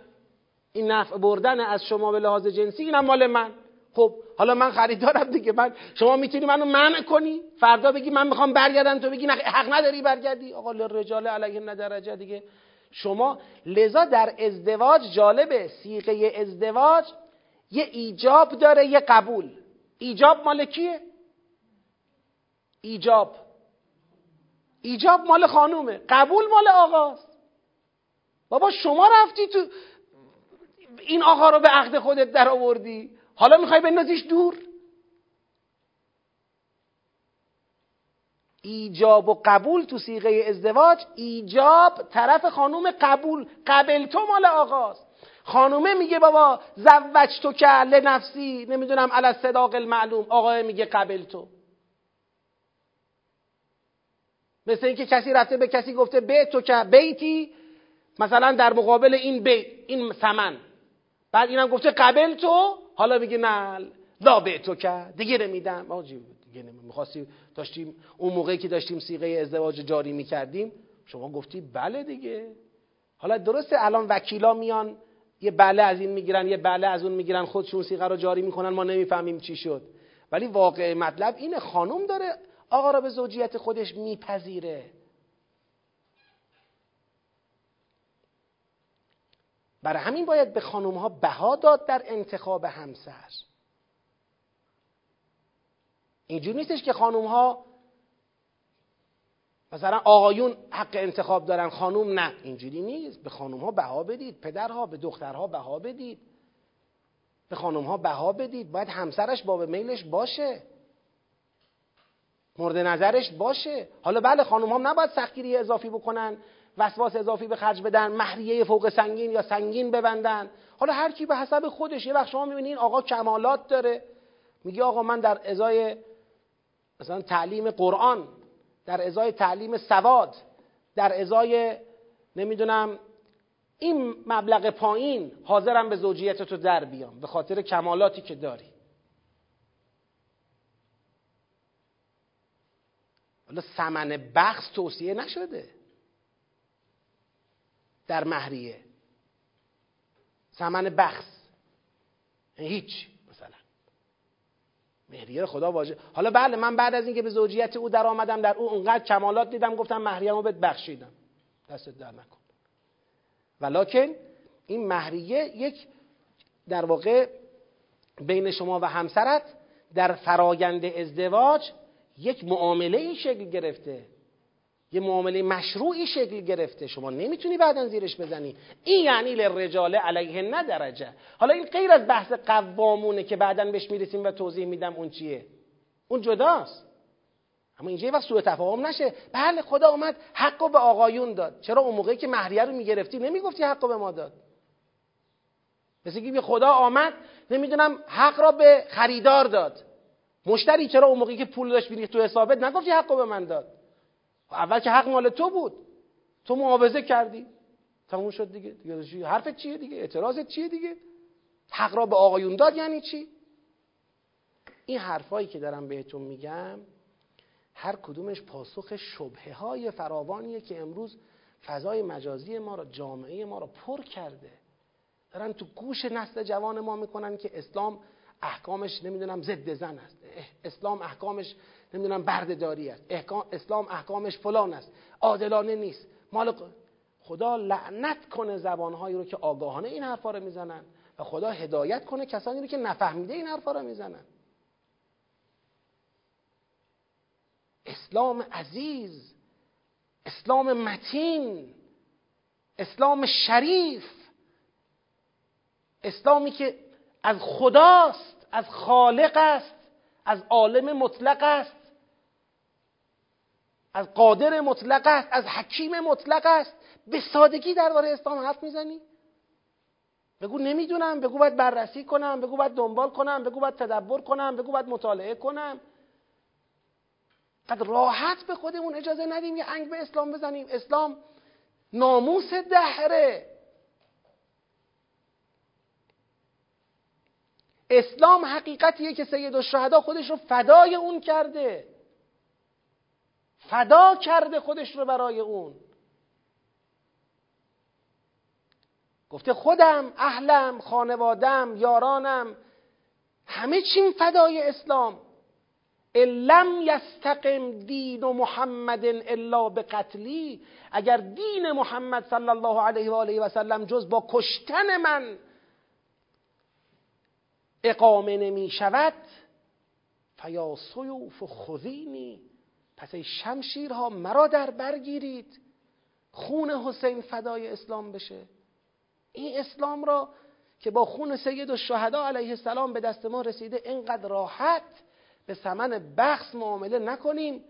این نفع بردن از شما به لحاظ جنسی اینم مال من. خب حالا من خریدارم دیگه. من شما می‌تونی منو منع کنی؟ فردا بگی من می‌خوام برگردم تو بگی حق نداری برگردی. آقا رجال علیه درجه دیگه. شما لذا در ازدواج جالبه. سیغه ازدواج یه ایجاب داره یه قبول. ایجاب مال کیه؟ ایجاب. ایجاب مال خانومه. قبول مال آقاست. بابا شما رفتی تو این آقا رو به عقد خودت در آوردی. حالا می‌خوای بندازیش دور؟ ایجاب و قبول تو سیغه ازدواج ایجاب طرف خانوم قبول. قبل تو مال آقاست. خانومه میگه بابا زوج تو که نفسی نمی‌دونم علی صداق المعلوم. آقای میگه قبل تو. مثل اینکه کسی رفته به کسی گفته به تو که بیتی مثلا در مقابل این بیت این سمن بعد اینم گفته قبل تو حالا میگه نه لا به تو که. دیگه نمیدم. آجی دیگه می‌خواستیم داشتیم اون موقعی که داشتیم سیغه ازدواج جاری می‌کردیم شما گفتی بله دیگه. حالا درسته الان وکیلا میان یه بله از این می‌گیرن یه بله از اون می‌گیرن خودشون سیغه رو جاری می‌کنن ما نمی‌فهمیم چی شد. ولی واقع مطلب اینه خانم داره آقا را به زوجیت خودش میپذیره. برای همین باید به خانم ها بها داد در انتخاب همسر. اینجور نیستش که خانم ها مثلا آقایون حق انتخاب دارن خانوم نه. اینجوری نیست. به خانوم ها بها بدید. پدرها به دخترها بها بدید. به خانوم ها بها بدید. باید همسرش باب میلش باشه. مورد نظرش باشه. حالا بله خانوم ها نباید سختگیری اضافی بکنن وسواس اضافی به خرج بدن مهریه فوق سنگین یا سنگین ببندن. حالا هر کی به حسب خودش یه وقت شما می‌بینین آقا کمالات داره. میگه آقا من در ازای مثلا تعلیم قرآن در ازای تعلیم سواد در ازای نمی‌دونم این مبلغ پایین حاضرم به زوجیت تو در بیام به خاطر کمالاتی که داری. حالا سمن بخص توصیه نشده. در مهریه. سمن بخص یعنی هیچ مثلا. مهریه خدا واجب. حالا بله من بعد از اینکه به زوجیت او در آمدم در او اونقدر کمالات دیدم گفتم مهریه‌مو بهت بخشیدم. دستت در نکن. ولکن این مهریه یک در واقع بین شما و همسرت در فرایند ازدواج یک معامله این شکل گرفته. یه معامله مشروعی شکل گرفته. شما نمی‌تونی بعدا زیرش بزنی. این یعنی للرجال علیه نه درجه حالا این غیر از بحث قوامونه که بعدا بهش می‌رسیم و توضیح میدم اون چیه. اون جداست. اما اینجا یه وقت سوء تفاهم نشه. بله خدا اومد حق به آقایون داد. چرا اون موقعی که مهریه رو می‌گرفتی نمی‌گفتی حق به ما داد؟ مثل که خدا آمد نمی‌دونم حق را به خریدار داد. مشتری چرا اون موقعی که پول داشت بینی تو حسابت نگفتی حق به من داد؟ اول که حق مال تو بود. تو معاوضه کردی. تموم شد دیگه. دیگه حرفت چیه دیگه؟ اعتراضت چیه دیگه؟ حق را به آقایون داد یعنی چی؟ این حرفایی که دارم بهتون میگم هر کدومش پاسخ شبهه های فراوانیه که امروز فضای مجازی ما را جامعه ما را پر کرده. دارن تو گوش نسل جوان ما می‌کنن که اسلام احکامش نمی‌دونم ضد زن است. اسلام احکامش نمی‌دونم بردهداری است. اسلام احکامش فلان است. عادلانه نیست. مال خدا لعنت کنه زبانهایی رو که آگاهانه این حرفا رو می‌زنن و خدا هدایت کنه کسانی رو که نفهمیده این حرفا رو می‌زنن. اسلام عزیز اسلام متین اسلام شریف اسلامی که از خداست از خالق است از عالم مطلق است از قادر مطلق است از حکیم مطلق است. به سادگی درباره اسلام حرف می‌زنی؟ بگو نمی‌دونم بگو باید بررسی کنم بگو باید دنبال کنم بگو باید تدبر کنم بگو باید مطالعه کنم. قد راحت به خودمون اجازه ندیم یه انگ به اسلام بزنیم. اسلام ناموس دهره. اسلام حقیقتیه که سید الشهدا خودش رو فدای اون کرده. فدا کرده خودش رو برای اون. گفته خودم اهلم خانوادم یارانم همه چیم فدای اسلام. لم یستقم دین و محمد الا به قتلی اگر دین محمد صلی الله علیه و آله و سلم جز با کشتن من اقامه نمی شود فیا سیوف خذینی پس ای شمشیرها مرا در برگیرید خون حسین فدای اسلام بشه. این اسلام را که با خون سید و شهدا علیه السلام به دست ما رسیده اینقدر راحت به ثمن بخص معامله نکنیم.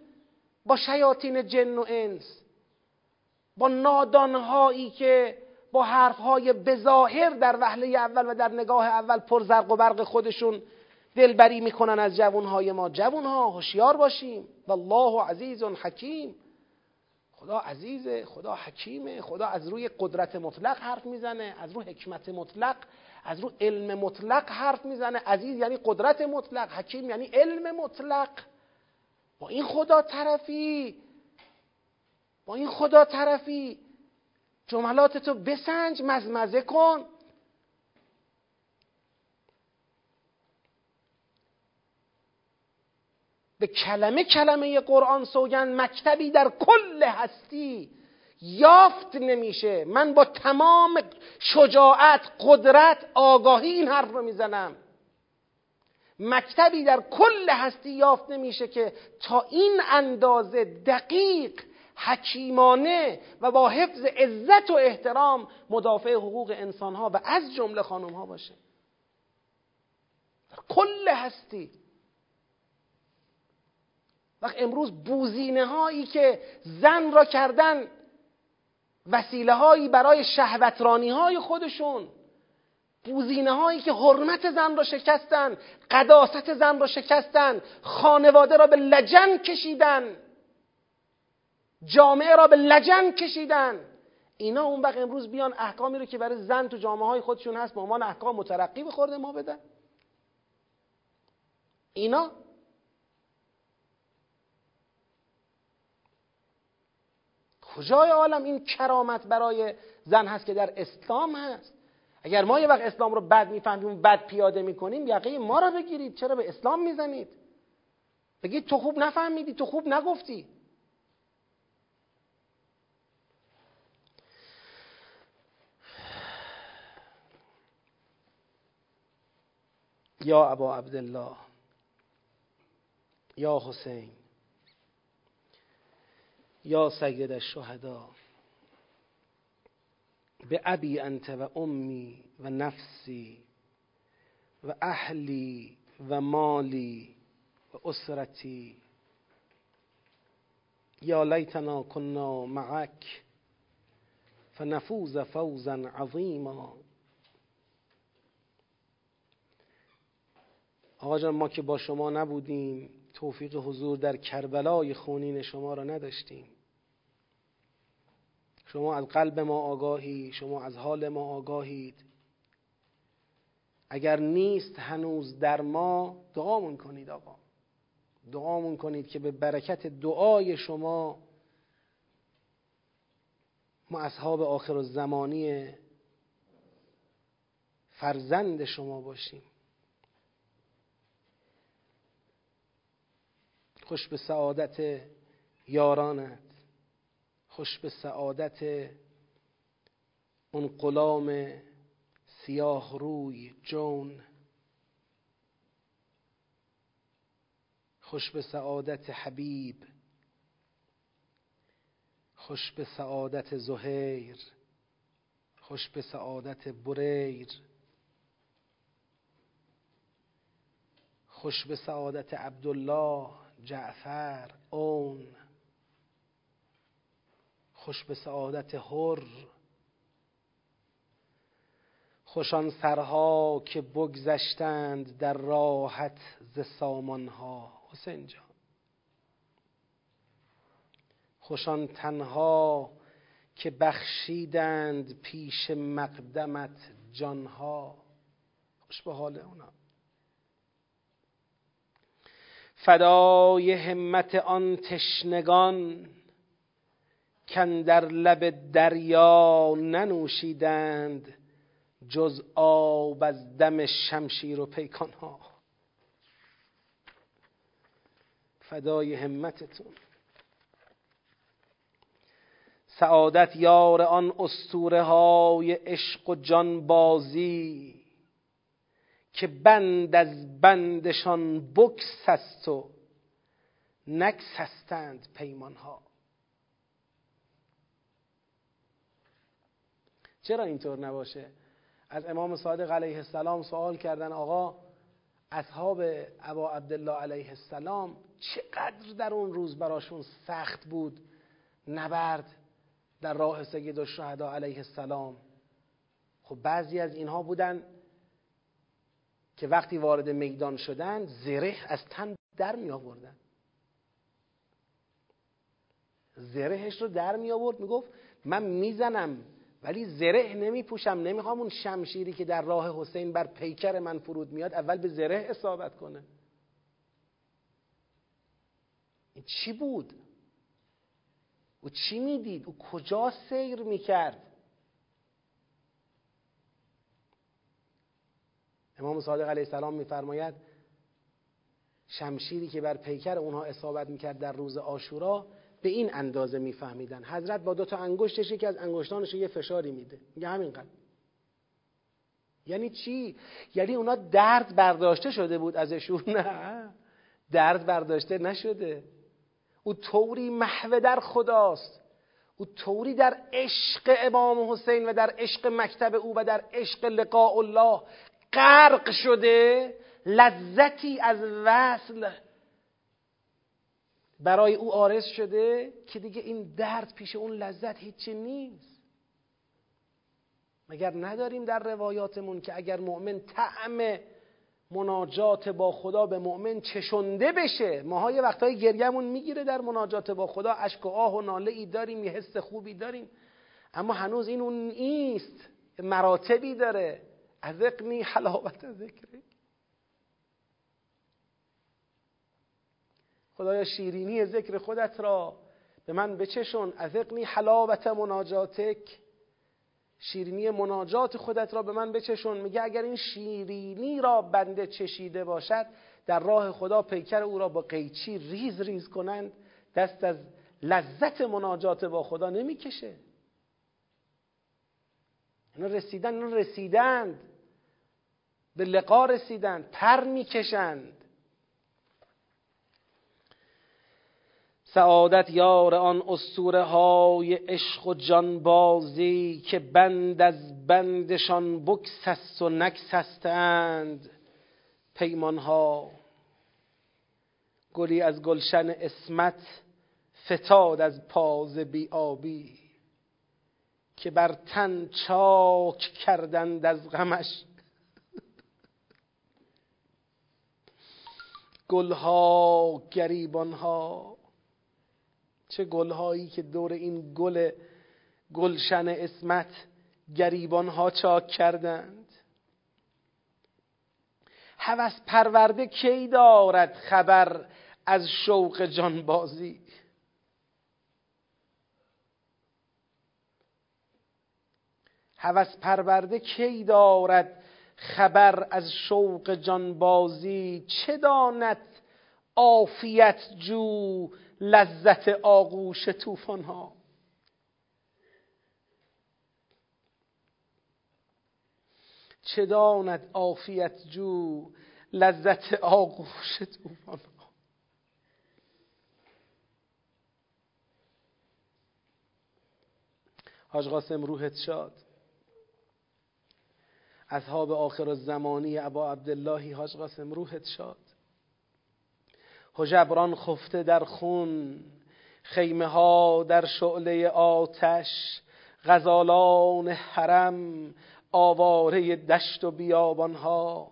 با شیاطین جن و انس با نادانهایی که با حرفهای بظاهر در وهله اول و در نگاه اول پر زرق و برق خودشون دلبری می‌کنن از جوانهای ما. جوانها هوشیار باشیم. والله عزیز حکیم. خدا عزیزه خدا حکیمه خدا از روی قدرت مطلق حرف می‌زنه از روی حکمت مطلق از روی علم مطلق حرف می‌زنه. عزیز یعنی قدرت مطلق حکیم یعنی علم مطلق. با این خدا طرفی با این خدا طرفی جملاتتو بسنج مزمزه کن. به کلمه کلمه قرآن سوگن مکتبی در کل هستی یافت نمیشه. من با تمام شجاعت قدرت آگاهی این حرف رو می‌زنم. مکتبی در کل هستی یافت نمیشه که تا این اندازه دقیق حکیمانه و با حفظ عزت و احترام مدافع حقوق انسان ها و از جمله خانم ها باشه. در کل هستی. وقت امروز بوزینه هایی که زن را کردن وسیله هایی برای شهوترانی های خودشون بوزینه هایی که حرمت زن را شکستن قداست زن را شکستن خانواده را به لجن کشیدن جامعه را به لجن کشیدن. اینا اون وقت امروز بیان احکامی رو که برای زن تو جامعه های خودشون هست به عنوان احکام مترقی بخورده ما بدن. اینا کجای عالم این کرامت برای زن هست که در اسلام هست؟ اگر ما یه وقت اسلام رو بد می‌فهمیم بد پیاده می‌کنیم یقه ما رو بگیرید. چرا به اسلام می‌زنید؟ بگید تو خوب نفهمیدی تو خوب نگفتی. یا ابا عبدالله یا حسین یا سید الشهدا. به ابی انت و امی و نفسی و اهلی و مالی و اسرتی. یا لیتنا کنا معک فنفوز فوزا عظیما. آقا جان ما که با شما نبودیم توفیق حضور در کربلای خونین شما را نداشتیم. شما از قلب ما آگاهی شما از حال ما آگاهید. اگر نیست هنوز در ما دعامون کنید آقا. دعامون کنید که به برکت دعای شما ما اصحاب آخر زمانی فرزند شما باشیم. خوش به سعادت یارانت خوش به سعادت اون غلام سیاه روی جون. خوش به سعادت حبیب خوش به سعادت زهیر خوش به سعادت بریر. خوش به سعادت عبدالله جعفر اون. خوش به سعادت هر خوشان سرها که بگذشتند در راحت ز سامانها. حسین جان. خوشان تنها که بخشیدند پیش مقدمت جانها. خوش به حال اونا. فدای همت آن تشنگان کن در لب دریا ننوشیدند جز آب از دم شمشیر و پیکان ها فدای همتتون. سعادت یار آن استوره های عشق و جان بازی که بند از بندشان بکس است و نکس هستند پیمان ها چرا اینطور نباشه؟ از امام صادق علیه السلام سوال کردن آقا اصحاب ابا عبدالله علیه السلام چقدر در اون روز براشون سخت بود؟ نبرد در راه سید الشهدا علیه السلام. خب بعضی از اینها بودن که وقتی وارد میدان شدن زره از تن در می آوردن زرهش رو در می آورد می گفت من می‌زنم ولی زره نمی پوشم نمی‌خوام اون شمشیری که در راه حسین بر پیکر من فرود میاد اول به زره اصابت کنه این چی بود؟ او چی می‌دید؟ او کجا سیر می‌کرد؟ امام صادق علیه السلام میفرماید شمشیری که بر پیکر اونها اصابت می‌کرد در روز آشورا به این اندازه میفهمیدن. حضرت با دو تا انگشتش یکی از انگشتانش یه فشاری میده. میگه همینقدر یعنی چی؟ یعنی اونا درد برداشته شده بود ازشون نه. درد برداشته نشده. او طوری محوه در خداست. او طوری در عشق امام حسین و در عشق مکتب او و در عشق لقاء الله غرق شده لذتی از وصل برای او آرز شده که دیگه این درد پیش اون لذت هیچی نیست. مگر نداریم در روایاتمون که اگر مؤمن طعم مناجات با خدا به مؤمن چشنده بشه؟ ماها یه وقتهای گریهمون می‌گیره در مناجات با خدا اشک و آه و ناله ای داریم یه حس خوبی داریم. اما هنوز این اون نیست مراتبی داره. ازقنی حلاوت ذکره خدایا شیرینی ذکر خودت را به من بچشون. ازقنی حلاوت مناجاتک. شیرینی مناجات خودت را به من بچشون. میگه اگر این شیرینی را بنده چشیده باشد در راه خدا پیکر او را با قیچی ریز ریز کنند. دست از لذت مناجات با خدا نمی‌کشه. اینا رسیدن اینا رسیدند. به لقا رسیدند پر می‌کشند. سعادت یار آن اسطوره های عشق و جانبازی که بند از بندشان بکسست و نکسستند پیمان ها گلی از گلشن اسمت فتاد از پاز بیابی. که بر تن چاک کردند از غمش. گلها گریبانها. چه گلهایی که دور این گل گلشن اسمت گریبانها چاک کردند. هوس پرورده کی دارد خبر از شوق جانبازی؟ هوس پرورده کی دارد خبر از شوق جانبازی؟ چه داند عافیت جو لذت آغوش طوفان ها چه داند عافیت جو لذت آغوش طوفان ها حاج قاسم روحت شاد. اصحاب آخر الزمانی ابا عبداللهی حاج قاسم روحت شاد. هجبران خفته در خون خیمه ها در شعله آتش غزالان حرم آواره دشت و بیابان ها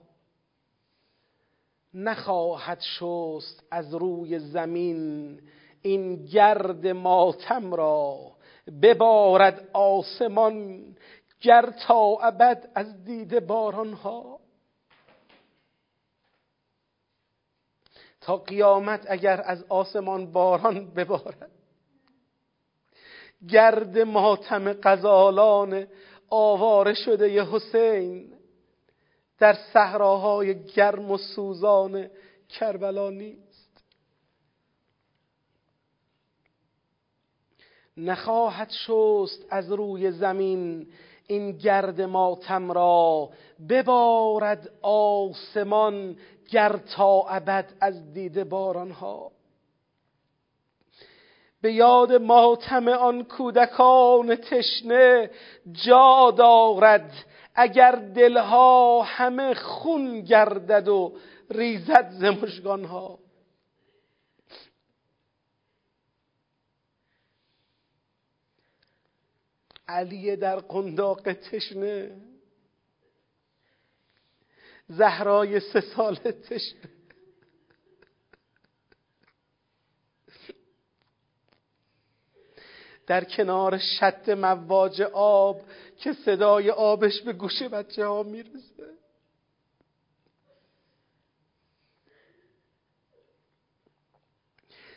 نخواهد شست از روی زمین این گرد ماتم را ببارد آسمان گر تا ابد از دید باران ها. تا قیامت اگر از آسمان باران ببارد. گرد ماتم قزالان آواره شده ی حسین. در صحراهای گرم و سوزان کربلا نیست. نخواهد شست از روی زمین این گرد ماتم را ببارد آسمان گر تا ابد از دیده بارانها. به یاد ماتم آن کودکان تشنه جا دارد اگر دلها همه خون گردد و ریزد ز مژگانها. علی در قنداق تشنه. زهرای سه سال تشنه. در کنار شد مواج آب که صدای آبش به گوش بچه ها می‌رسه.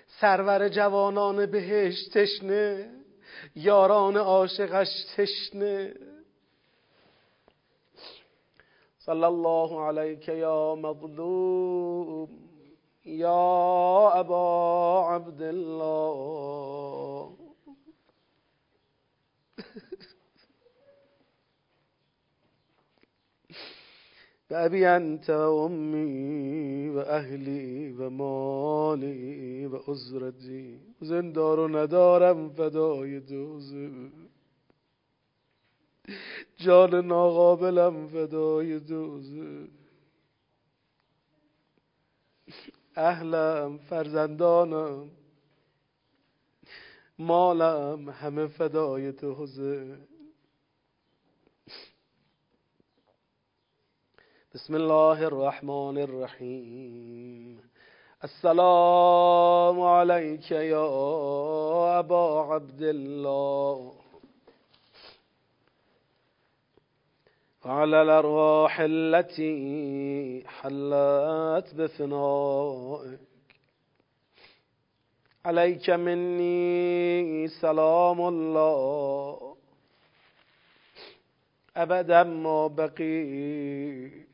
سرور جوانان بهش تشنه. یاران عاشقش تشنه. صلی الله علیک یا مظلوم یا ابا عبدالله. بأبي أنت وأمي وأهلی و مالی و عزرتی زندار و ندارم فدای دوزه جان ناقابلم فدای دوزه اهلم فرزندانم مالم همه فدای دوزه بسم الله الرحمن الرحیم السلام عليك يا أبا عبد الله. وعلى الأرواح التي حلت بفنائك. عليك مني سلام الله. أبدا ما بقيت.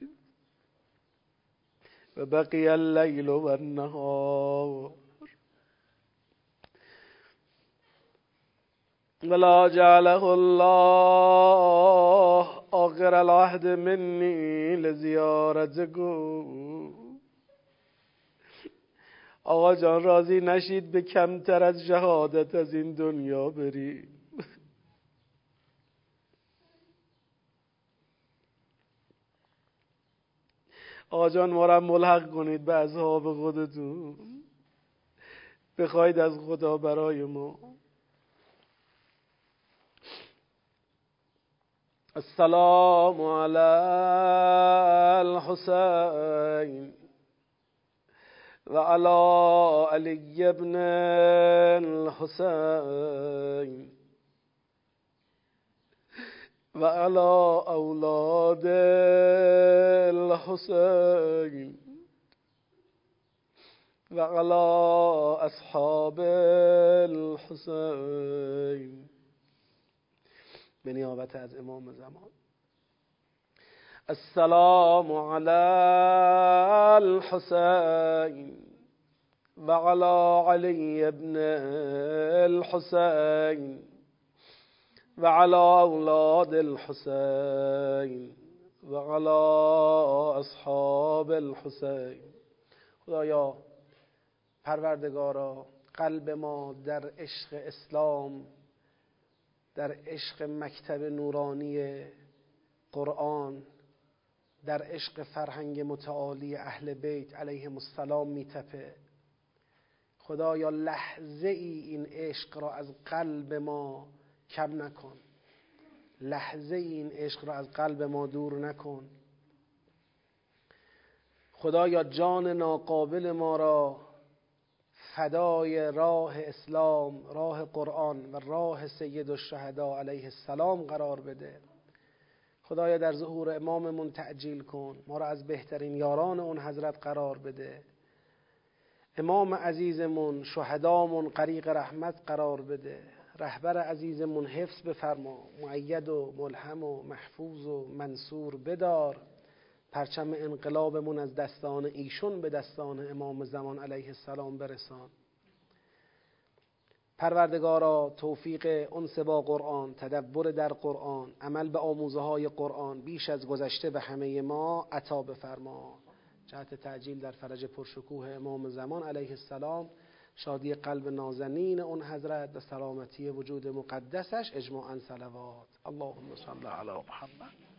وبقي الليل والنهار. ولا جعله الله آخر العهد مني لزیارتكم آقا جان راضی نشید به کمتر از شهادت از این دنیا برید آجان ما را ملحق کنید به اصحاب خودتون. بخواید از خدا برای ما. السلام علی الحسین و علی علی ابن وعلى أولاد الحسين وعلى أصحاب الحسين. بنيابة از امام زمان. السلام على الحسين وعلى علي بن الحسين. الحسین و علا اولاد الحسین و علا اصحاب الحسین. خدایا پروردگارا قلب ما در عشق اسلام در عشق مکتب نورانی قرآن در عشق فرهنگ متعالی اهل بیت علیهم السلام میتپه. خدایا لحظه ای این عشق را از قلب ما کم نکن. لحظه این عشق را از قلب ما دور نکن. خدایا جان ناقابل ما را فدای راه اسلام راه قرآن و راه سید الشهدا علیه السلام قرار بده. خدایا در ظهور اماممون تعجیل کن. ما را از بهترین یاران اون حضرت قرار بده. امام عزیزمون شهدامون قریق رحمت قرار بده. رهبر عزیزمون حفظ بفرما. معید و ملهم و محفوظ و منصور بدار. پرچم انقلابمون از دستان ایشون به دستان امام زمان علیه السلام برسان. پروردگارا توفیق انس با قرآن تدبر در قرآن عمل به آموزه های قرآن بیش از گذشته به همه ما عطا بفرما. جهت تعجیل در فرج پرشکوه امام زمان علیه السلام شادی قلب نازنین اون حضرت و سلامتی وجود مقدسش اجماعا صلوات. اللهم صل علی محمد.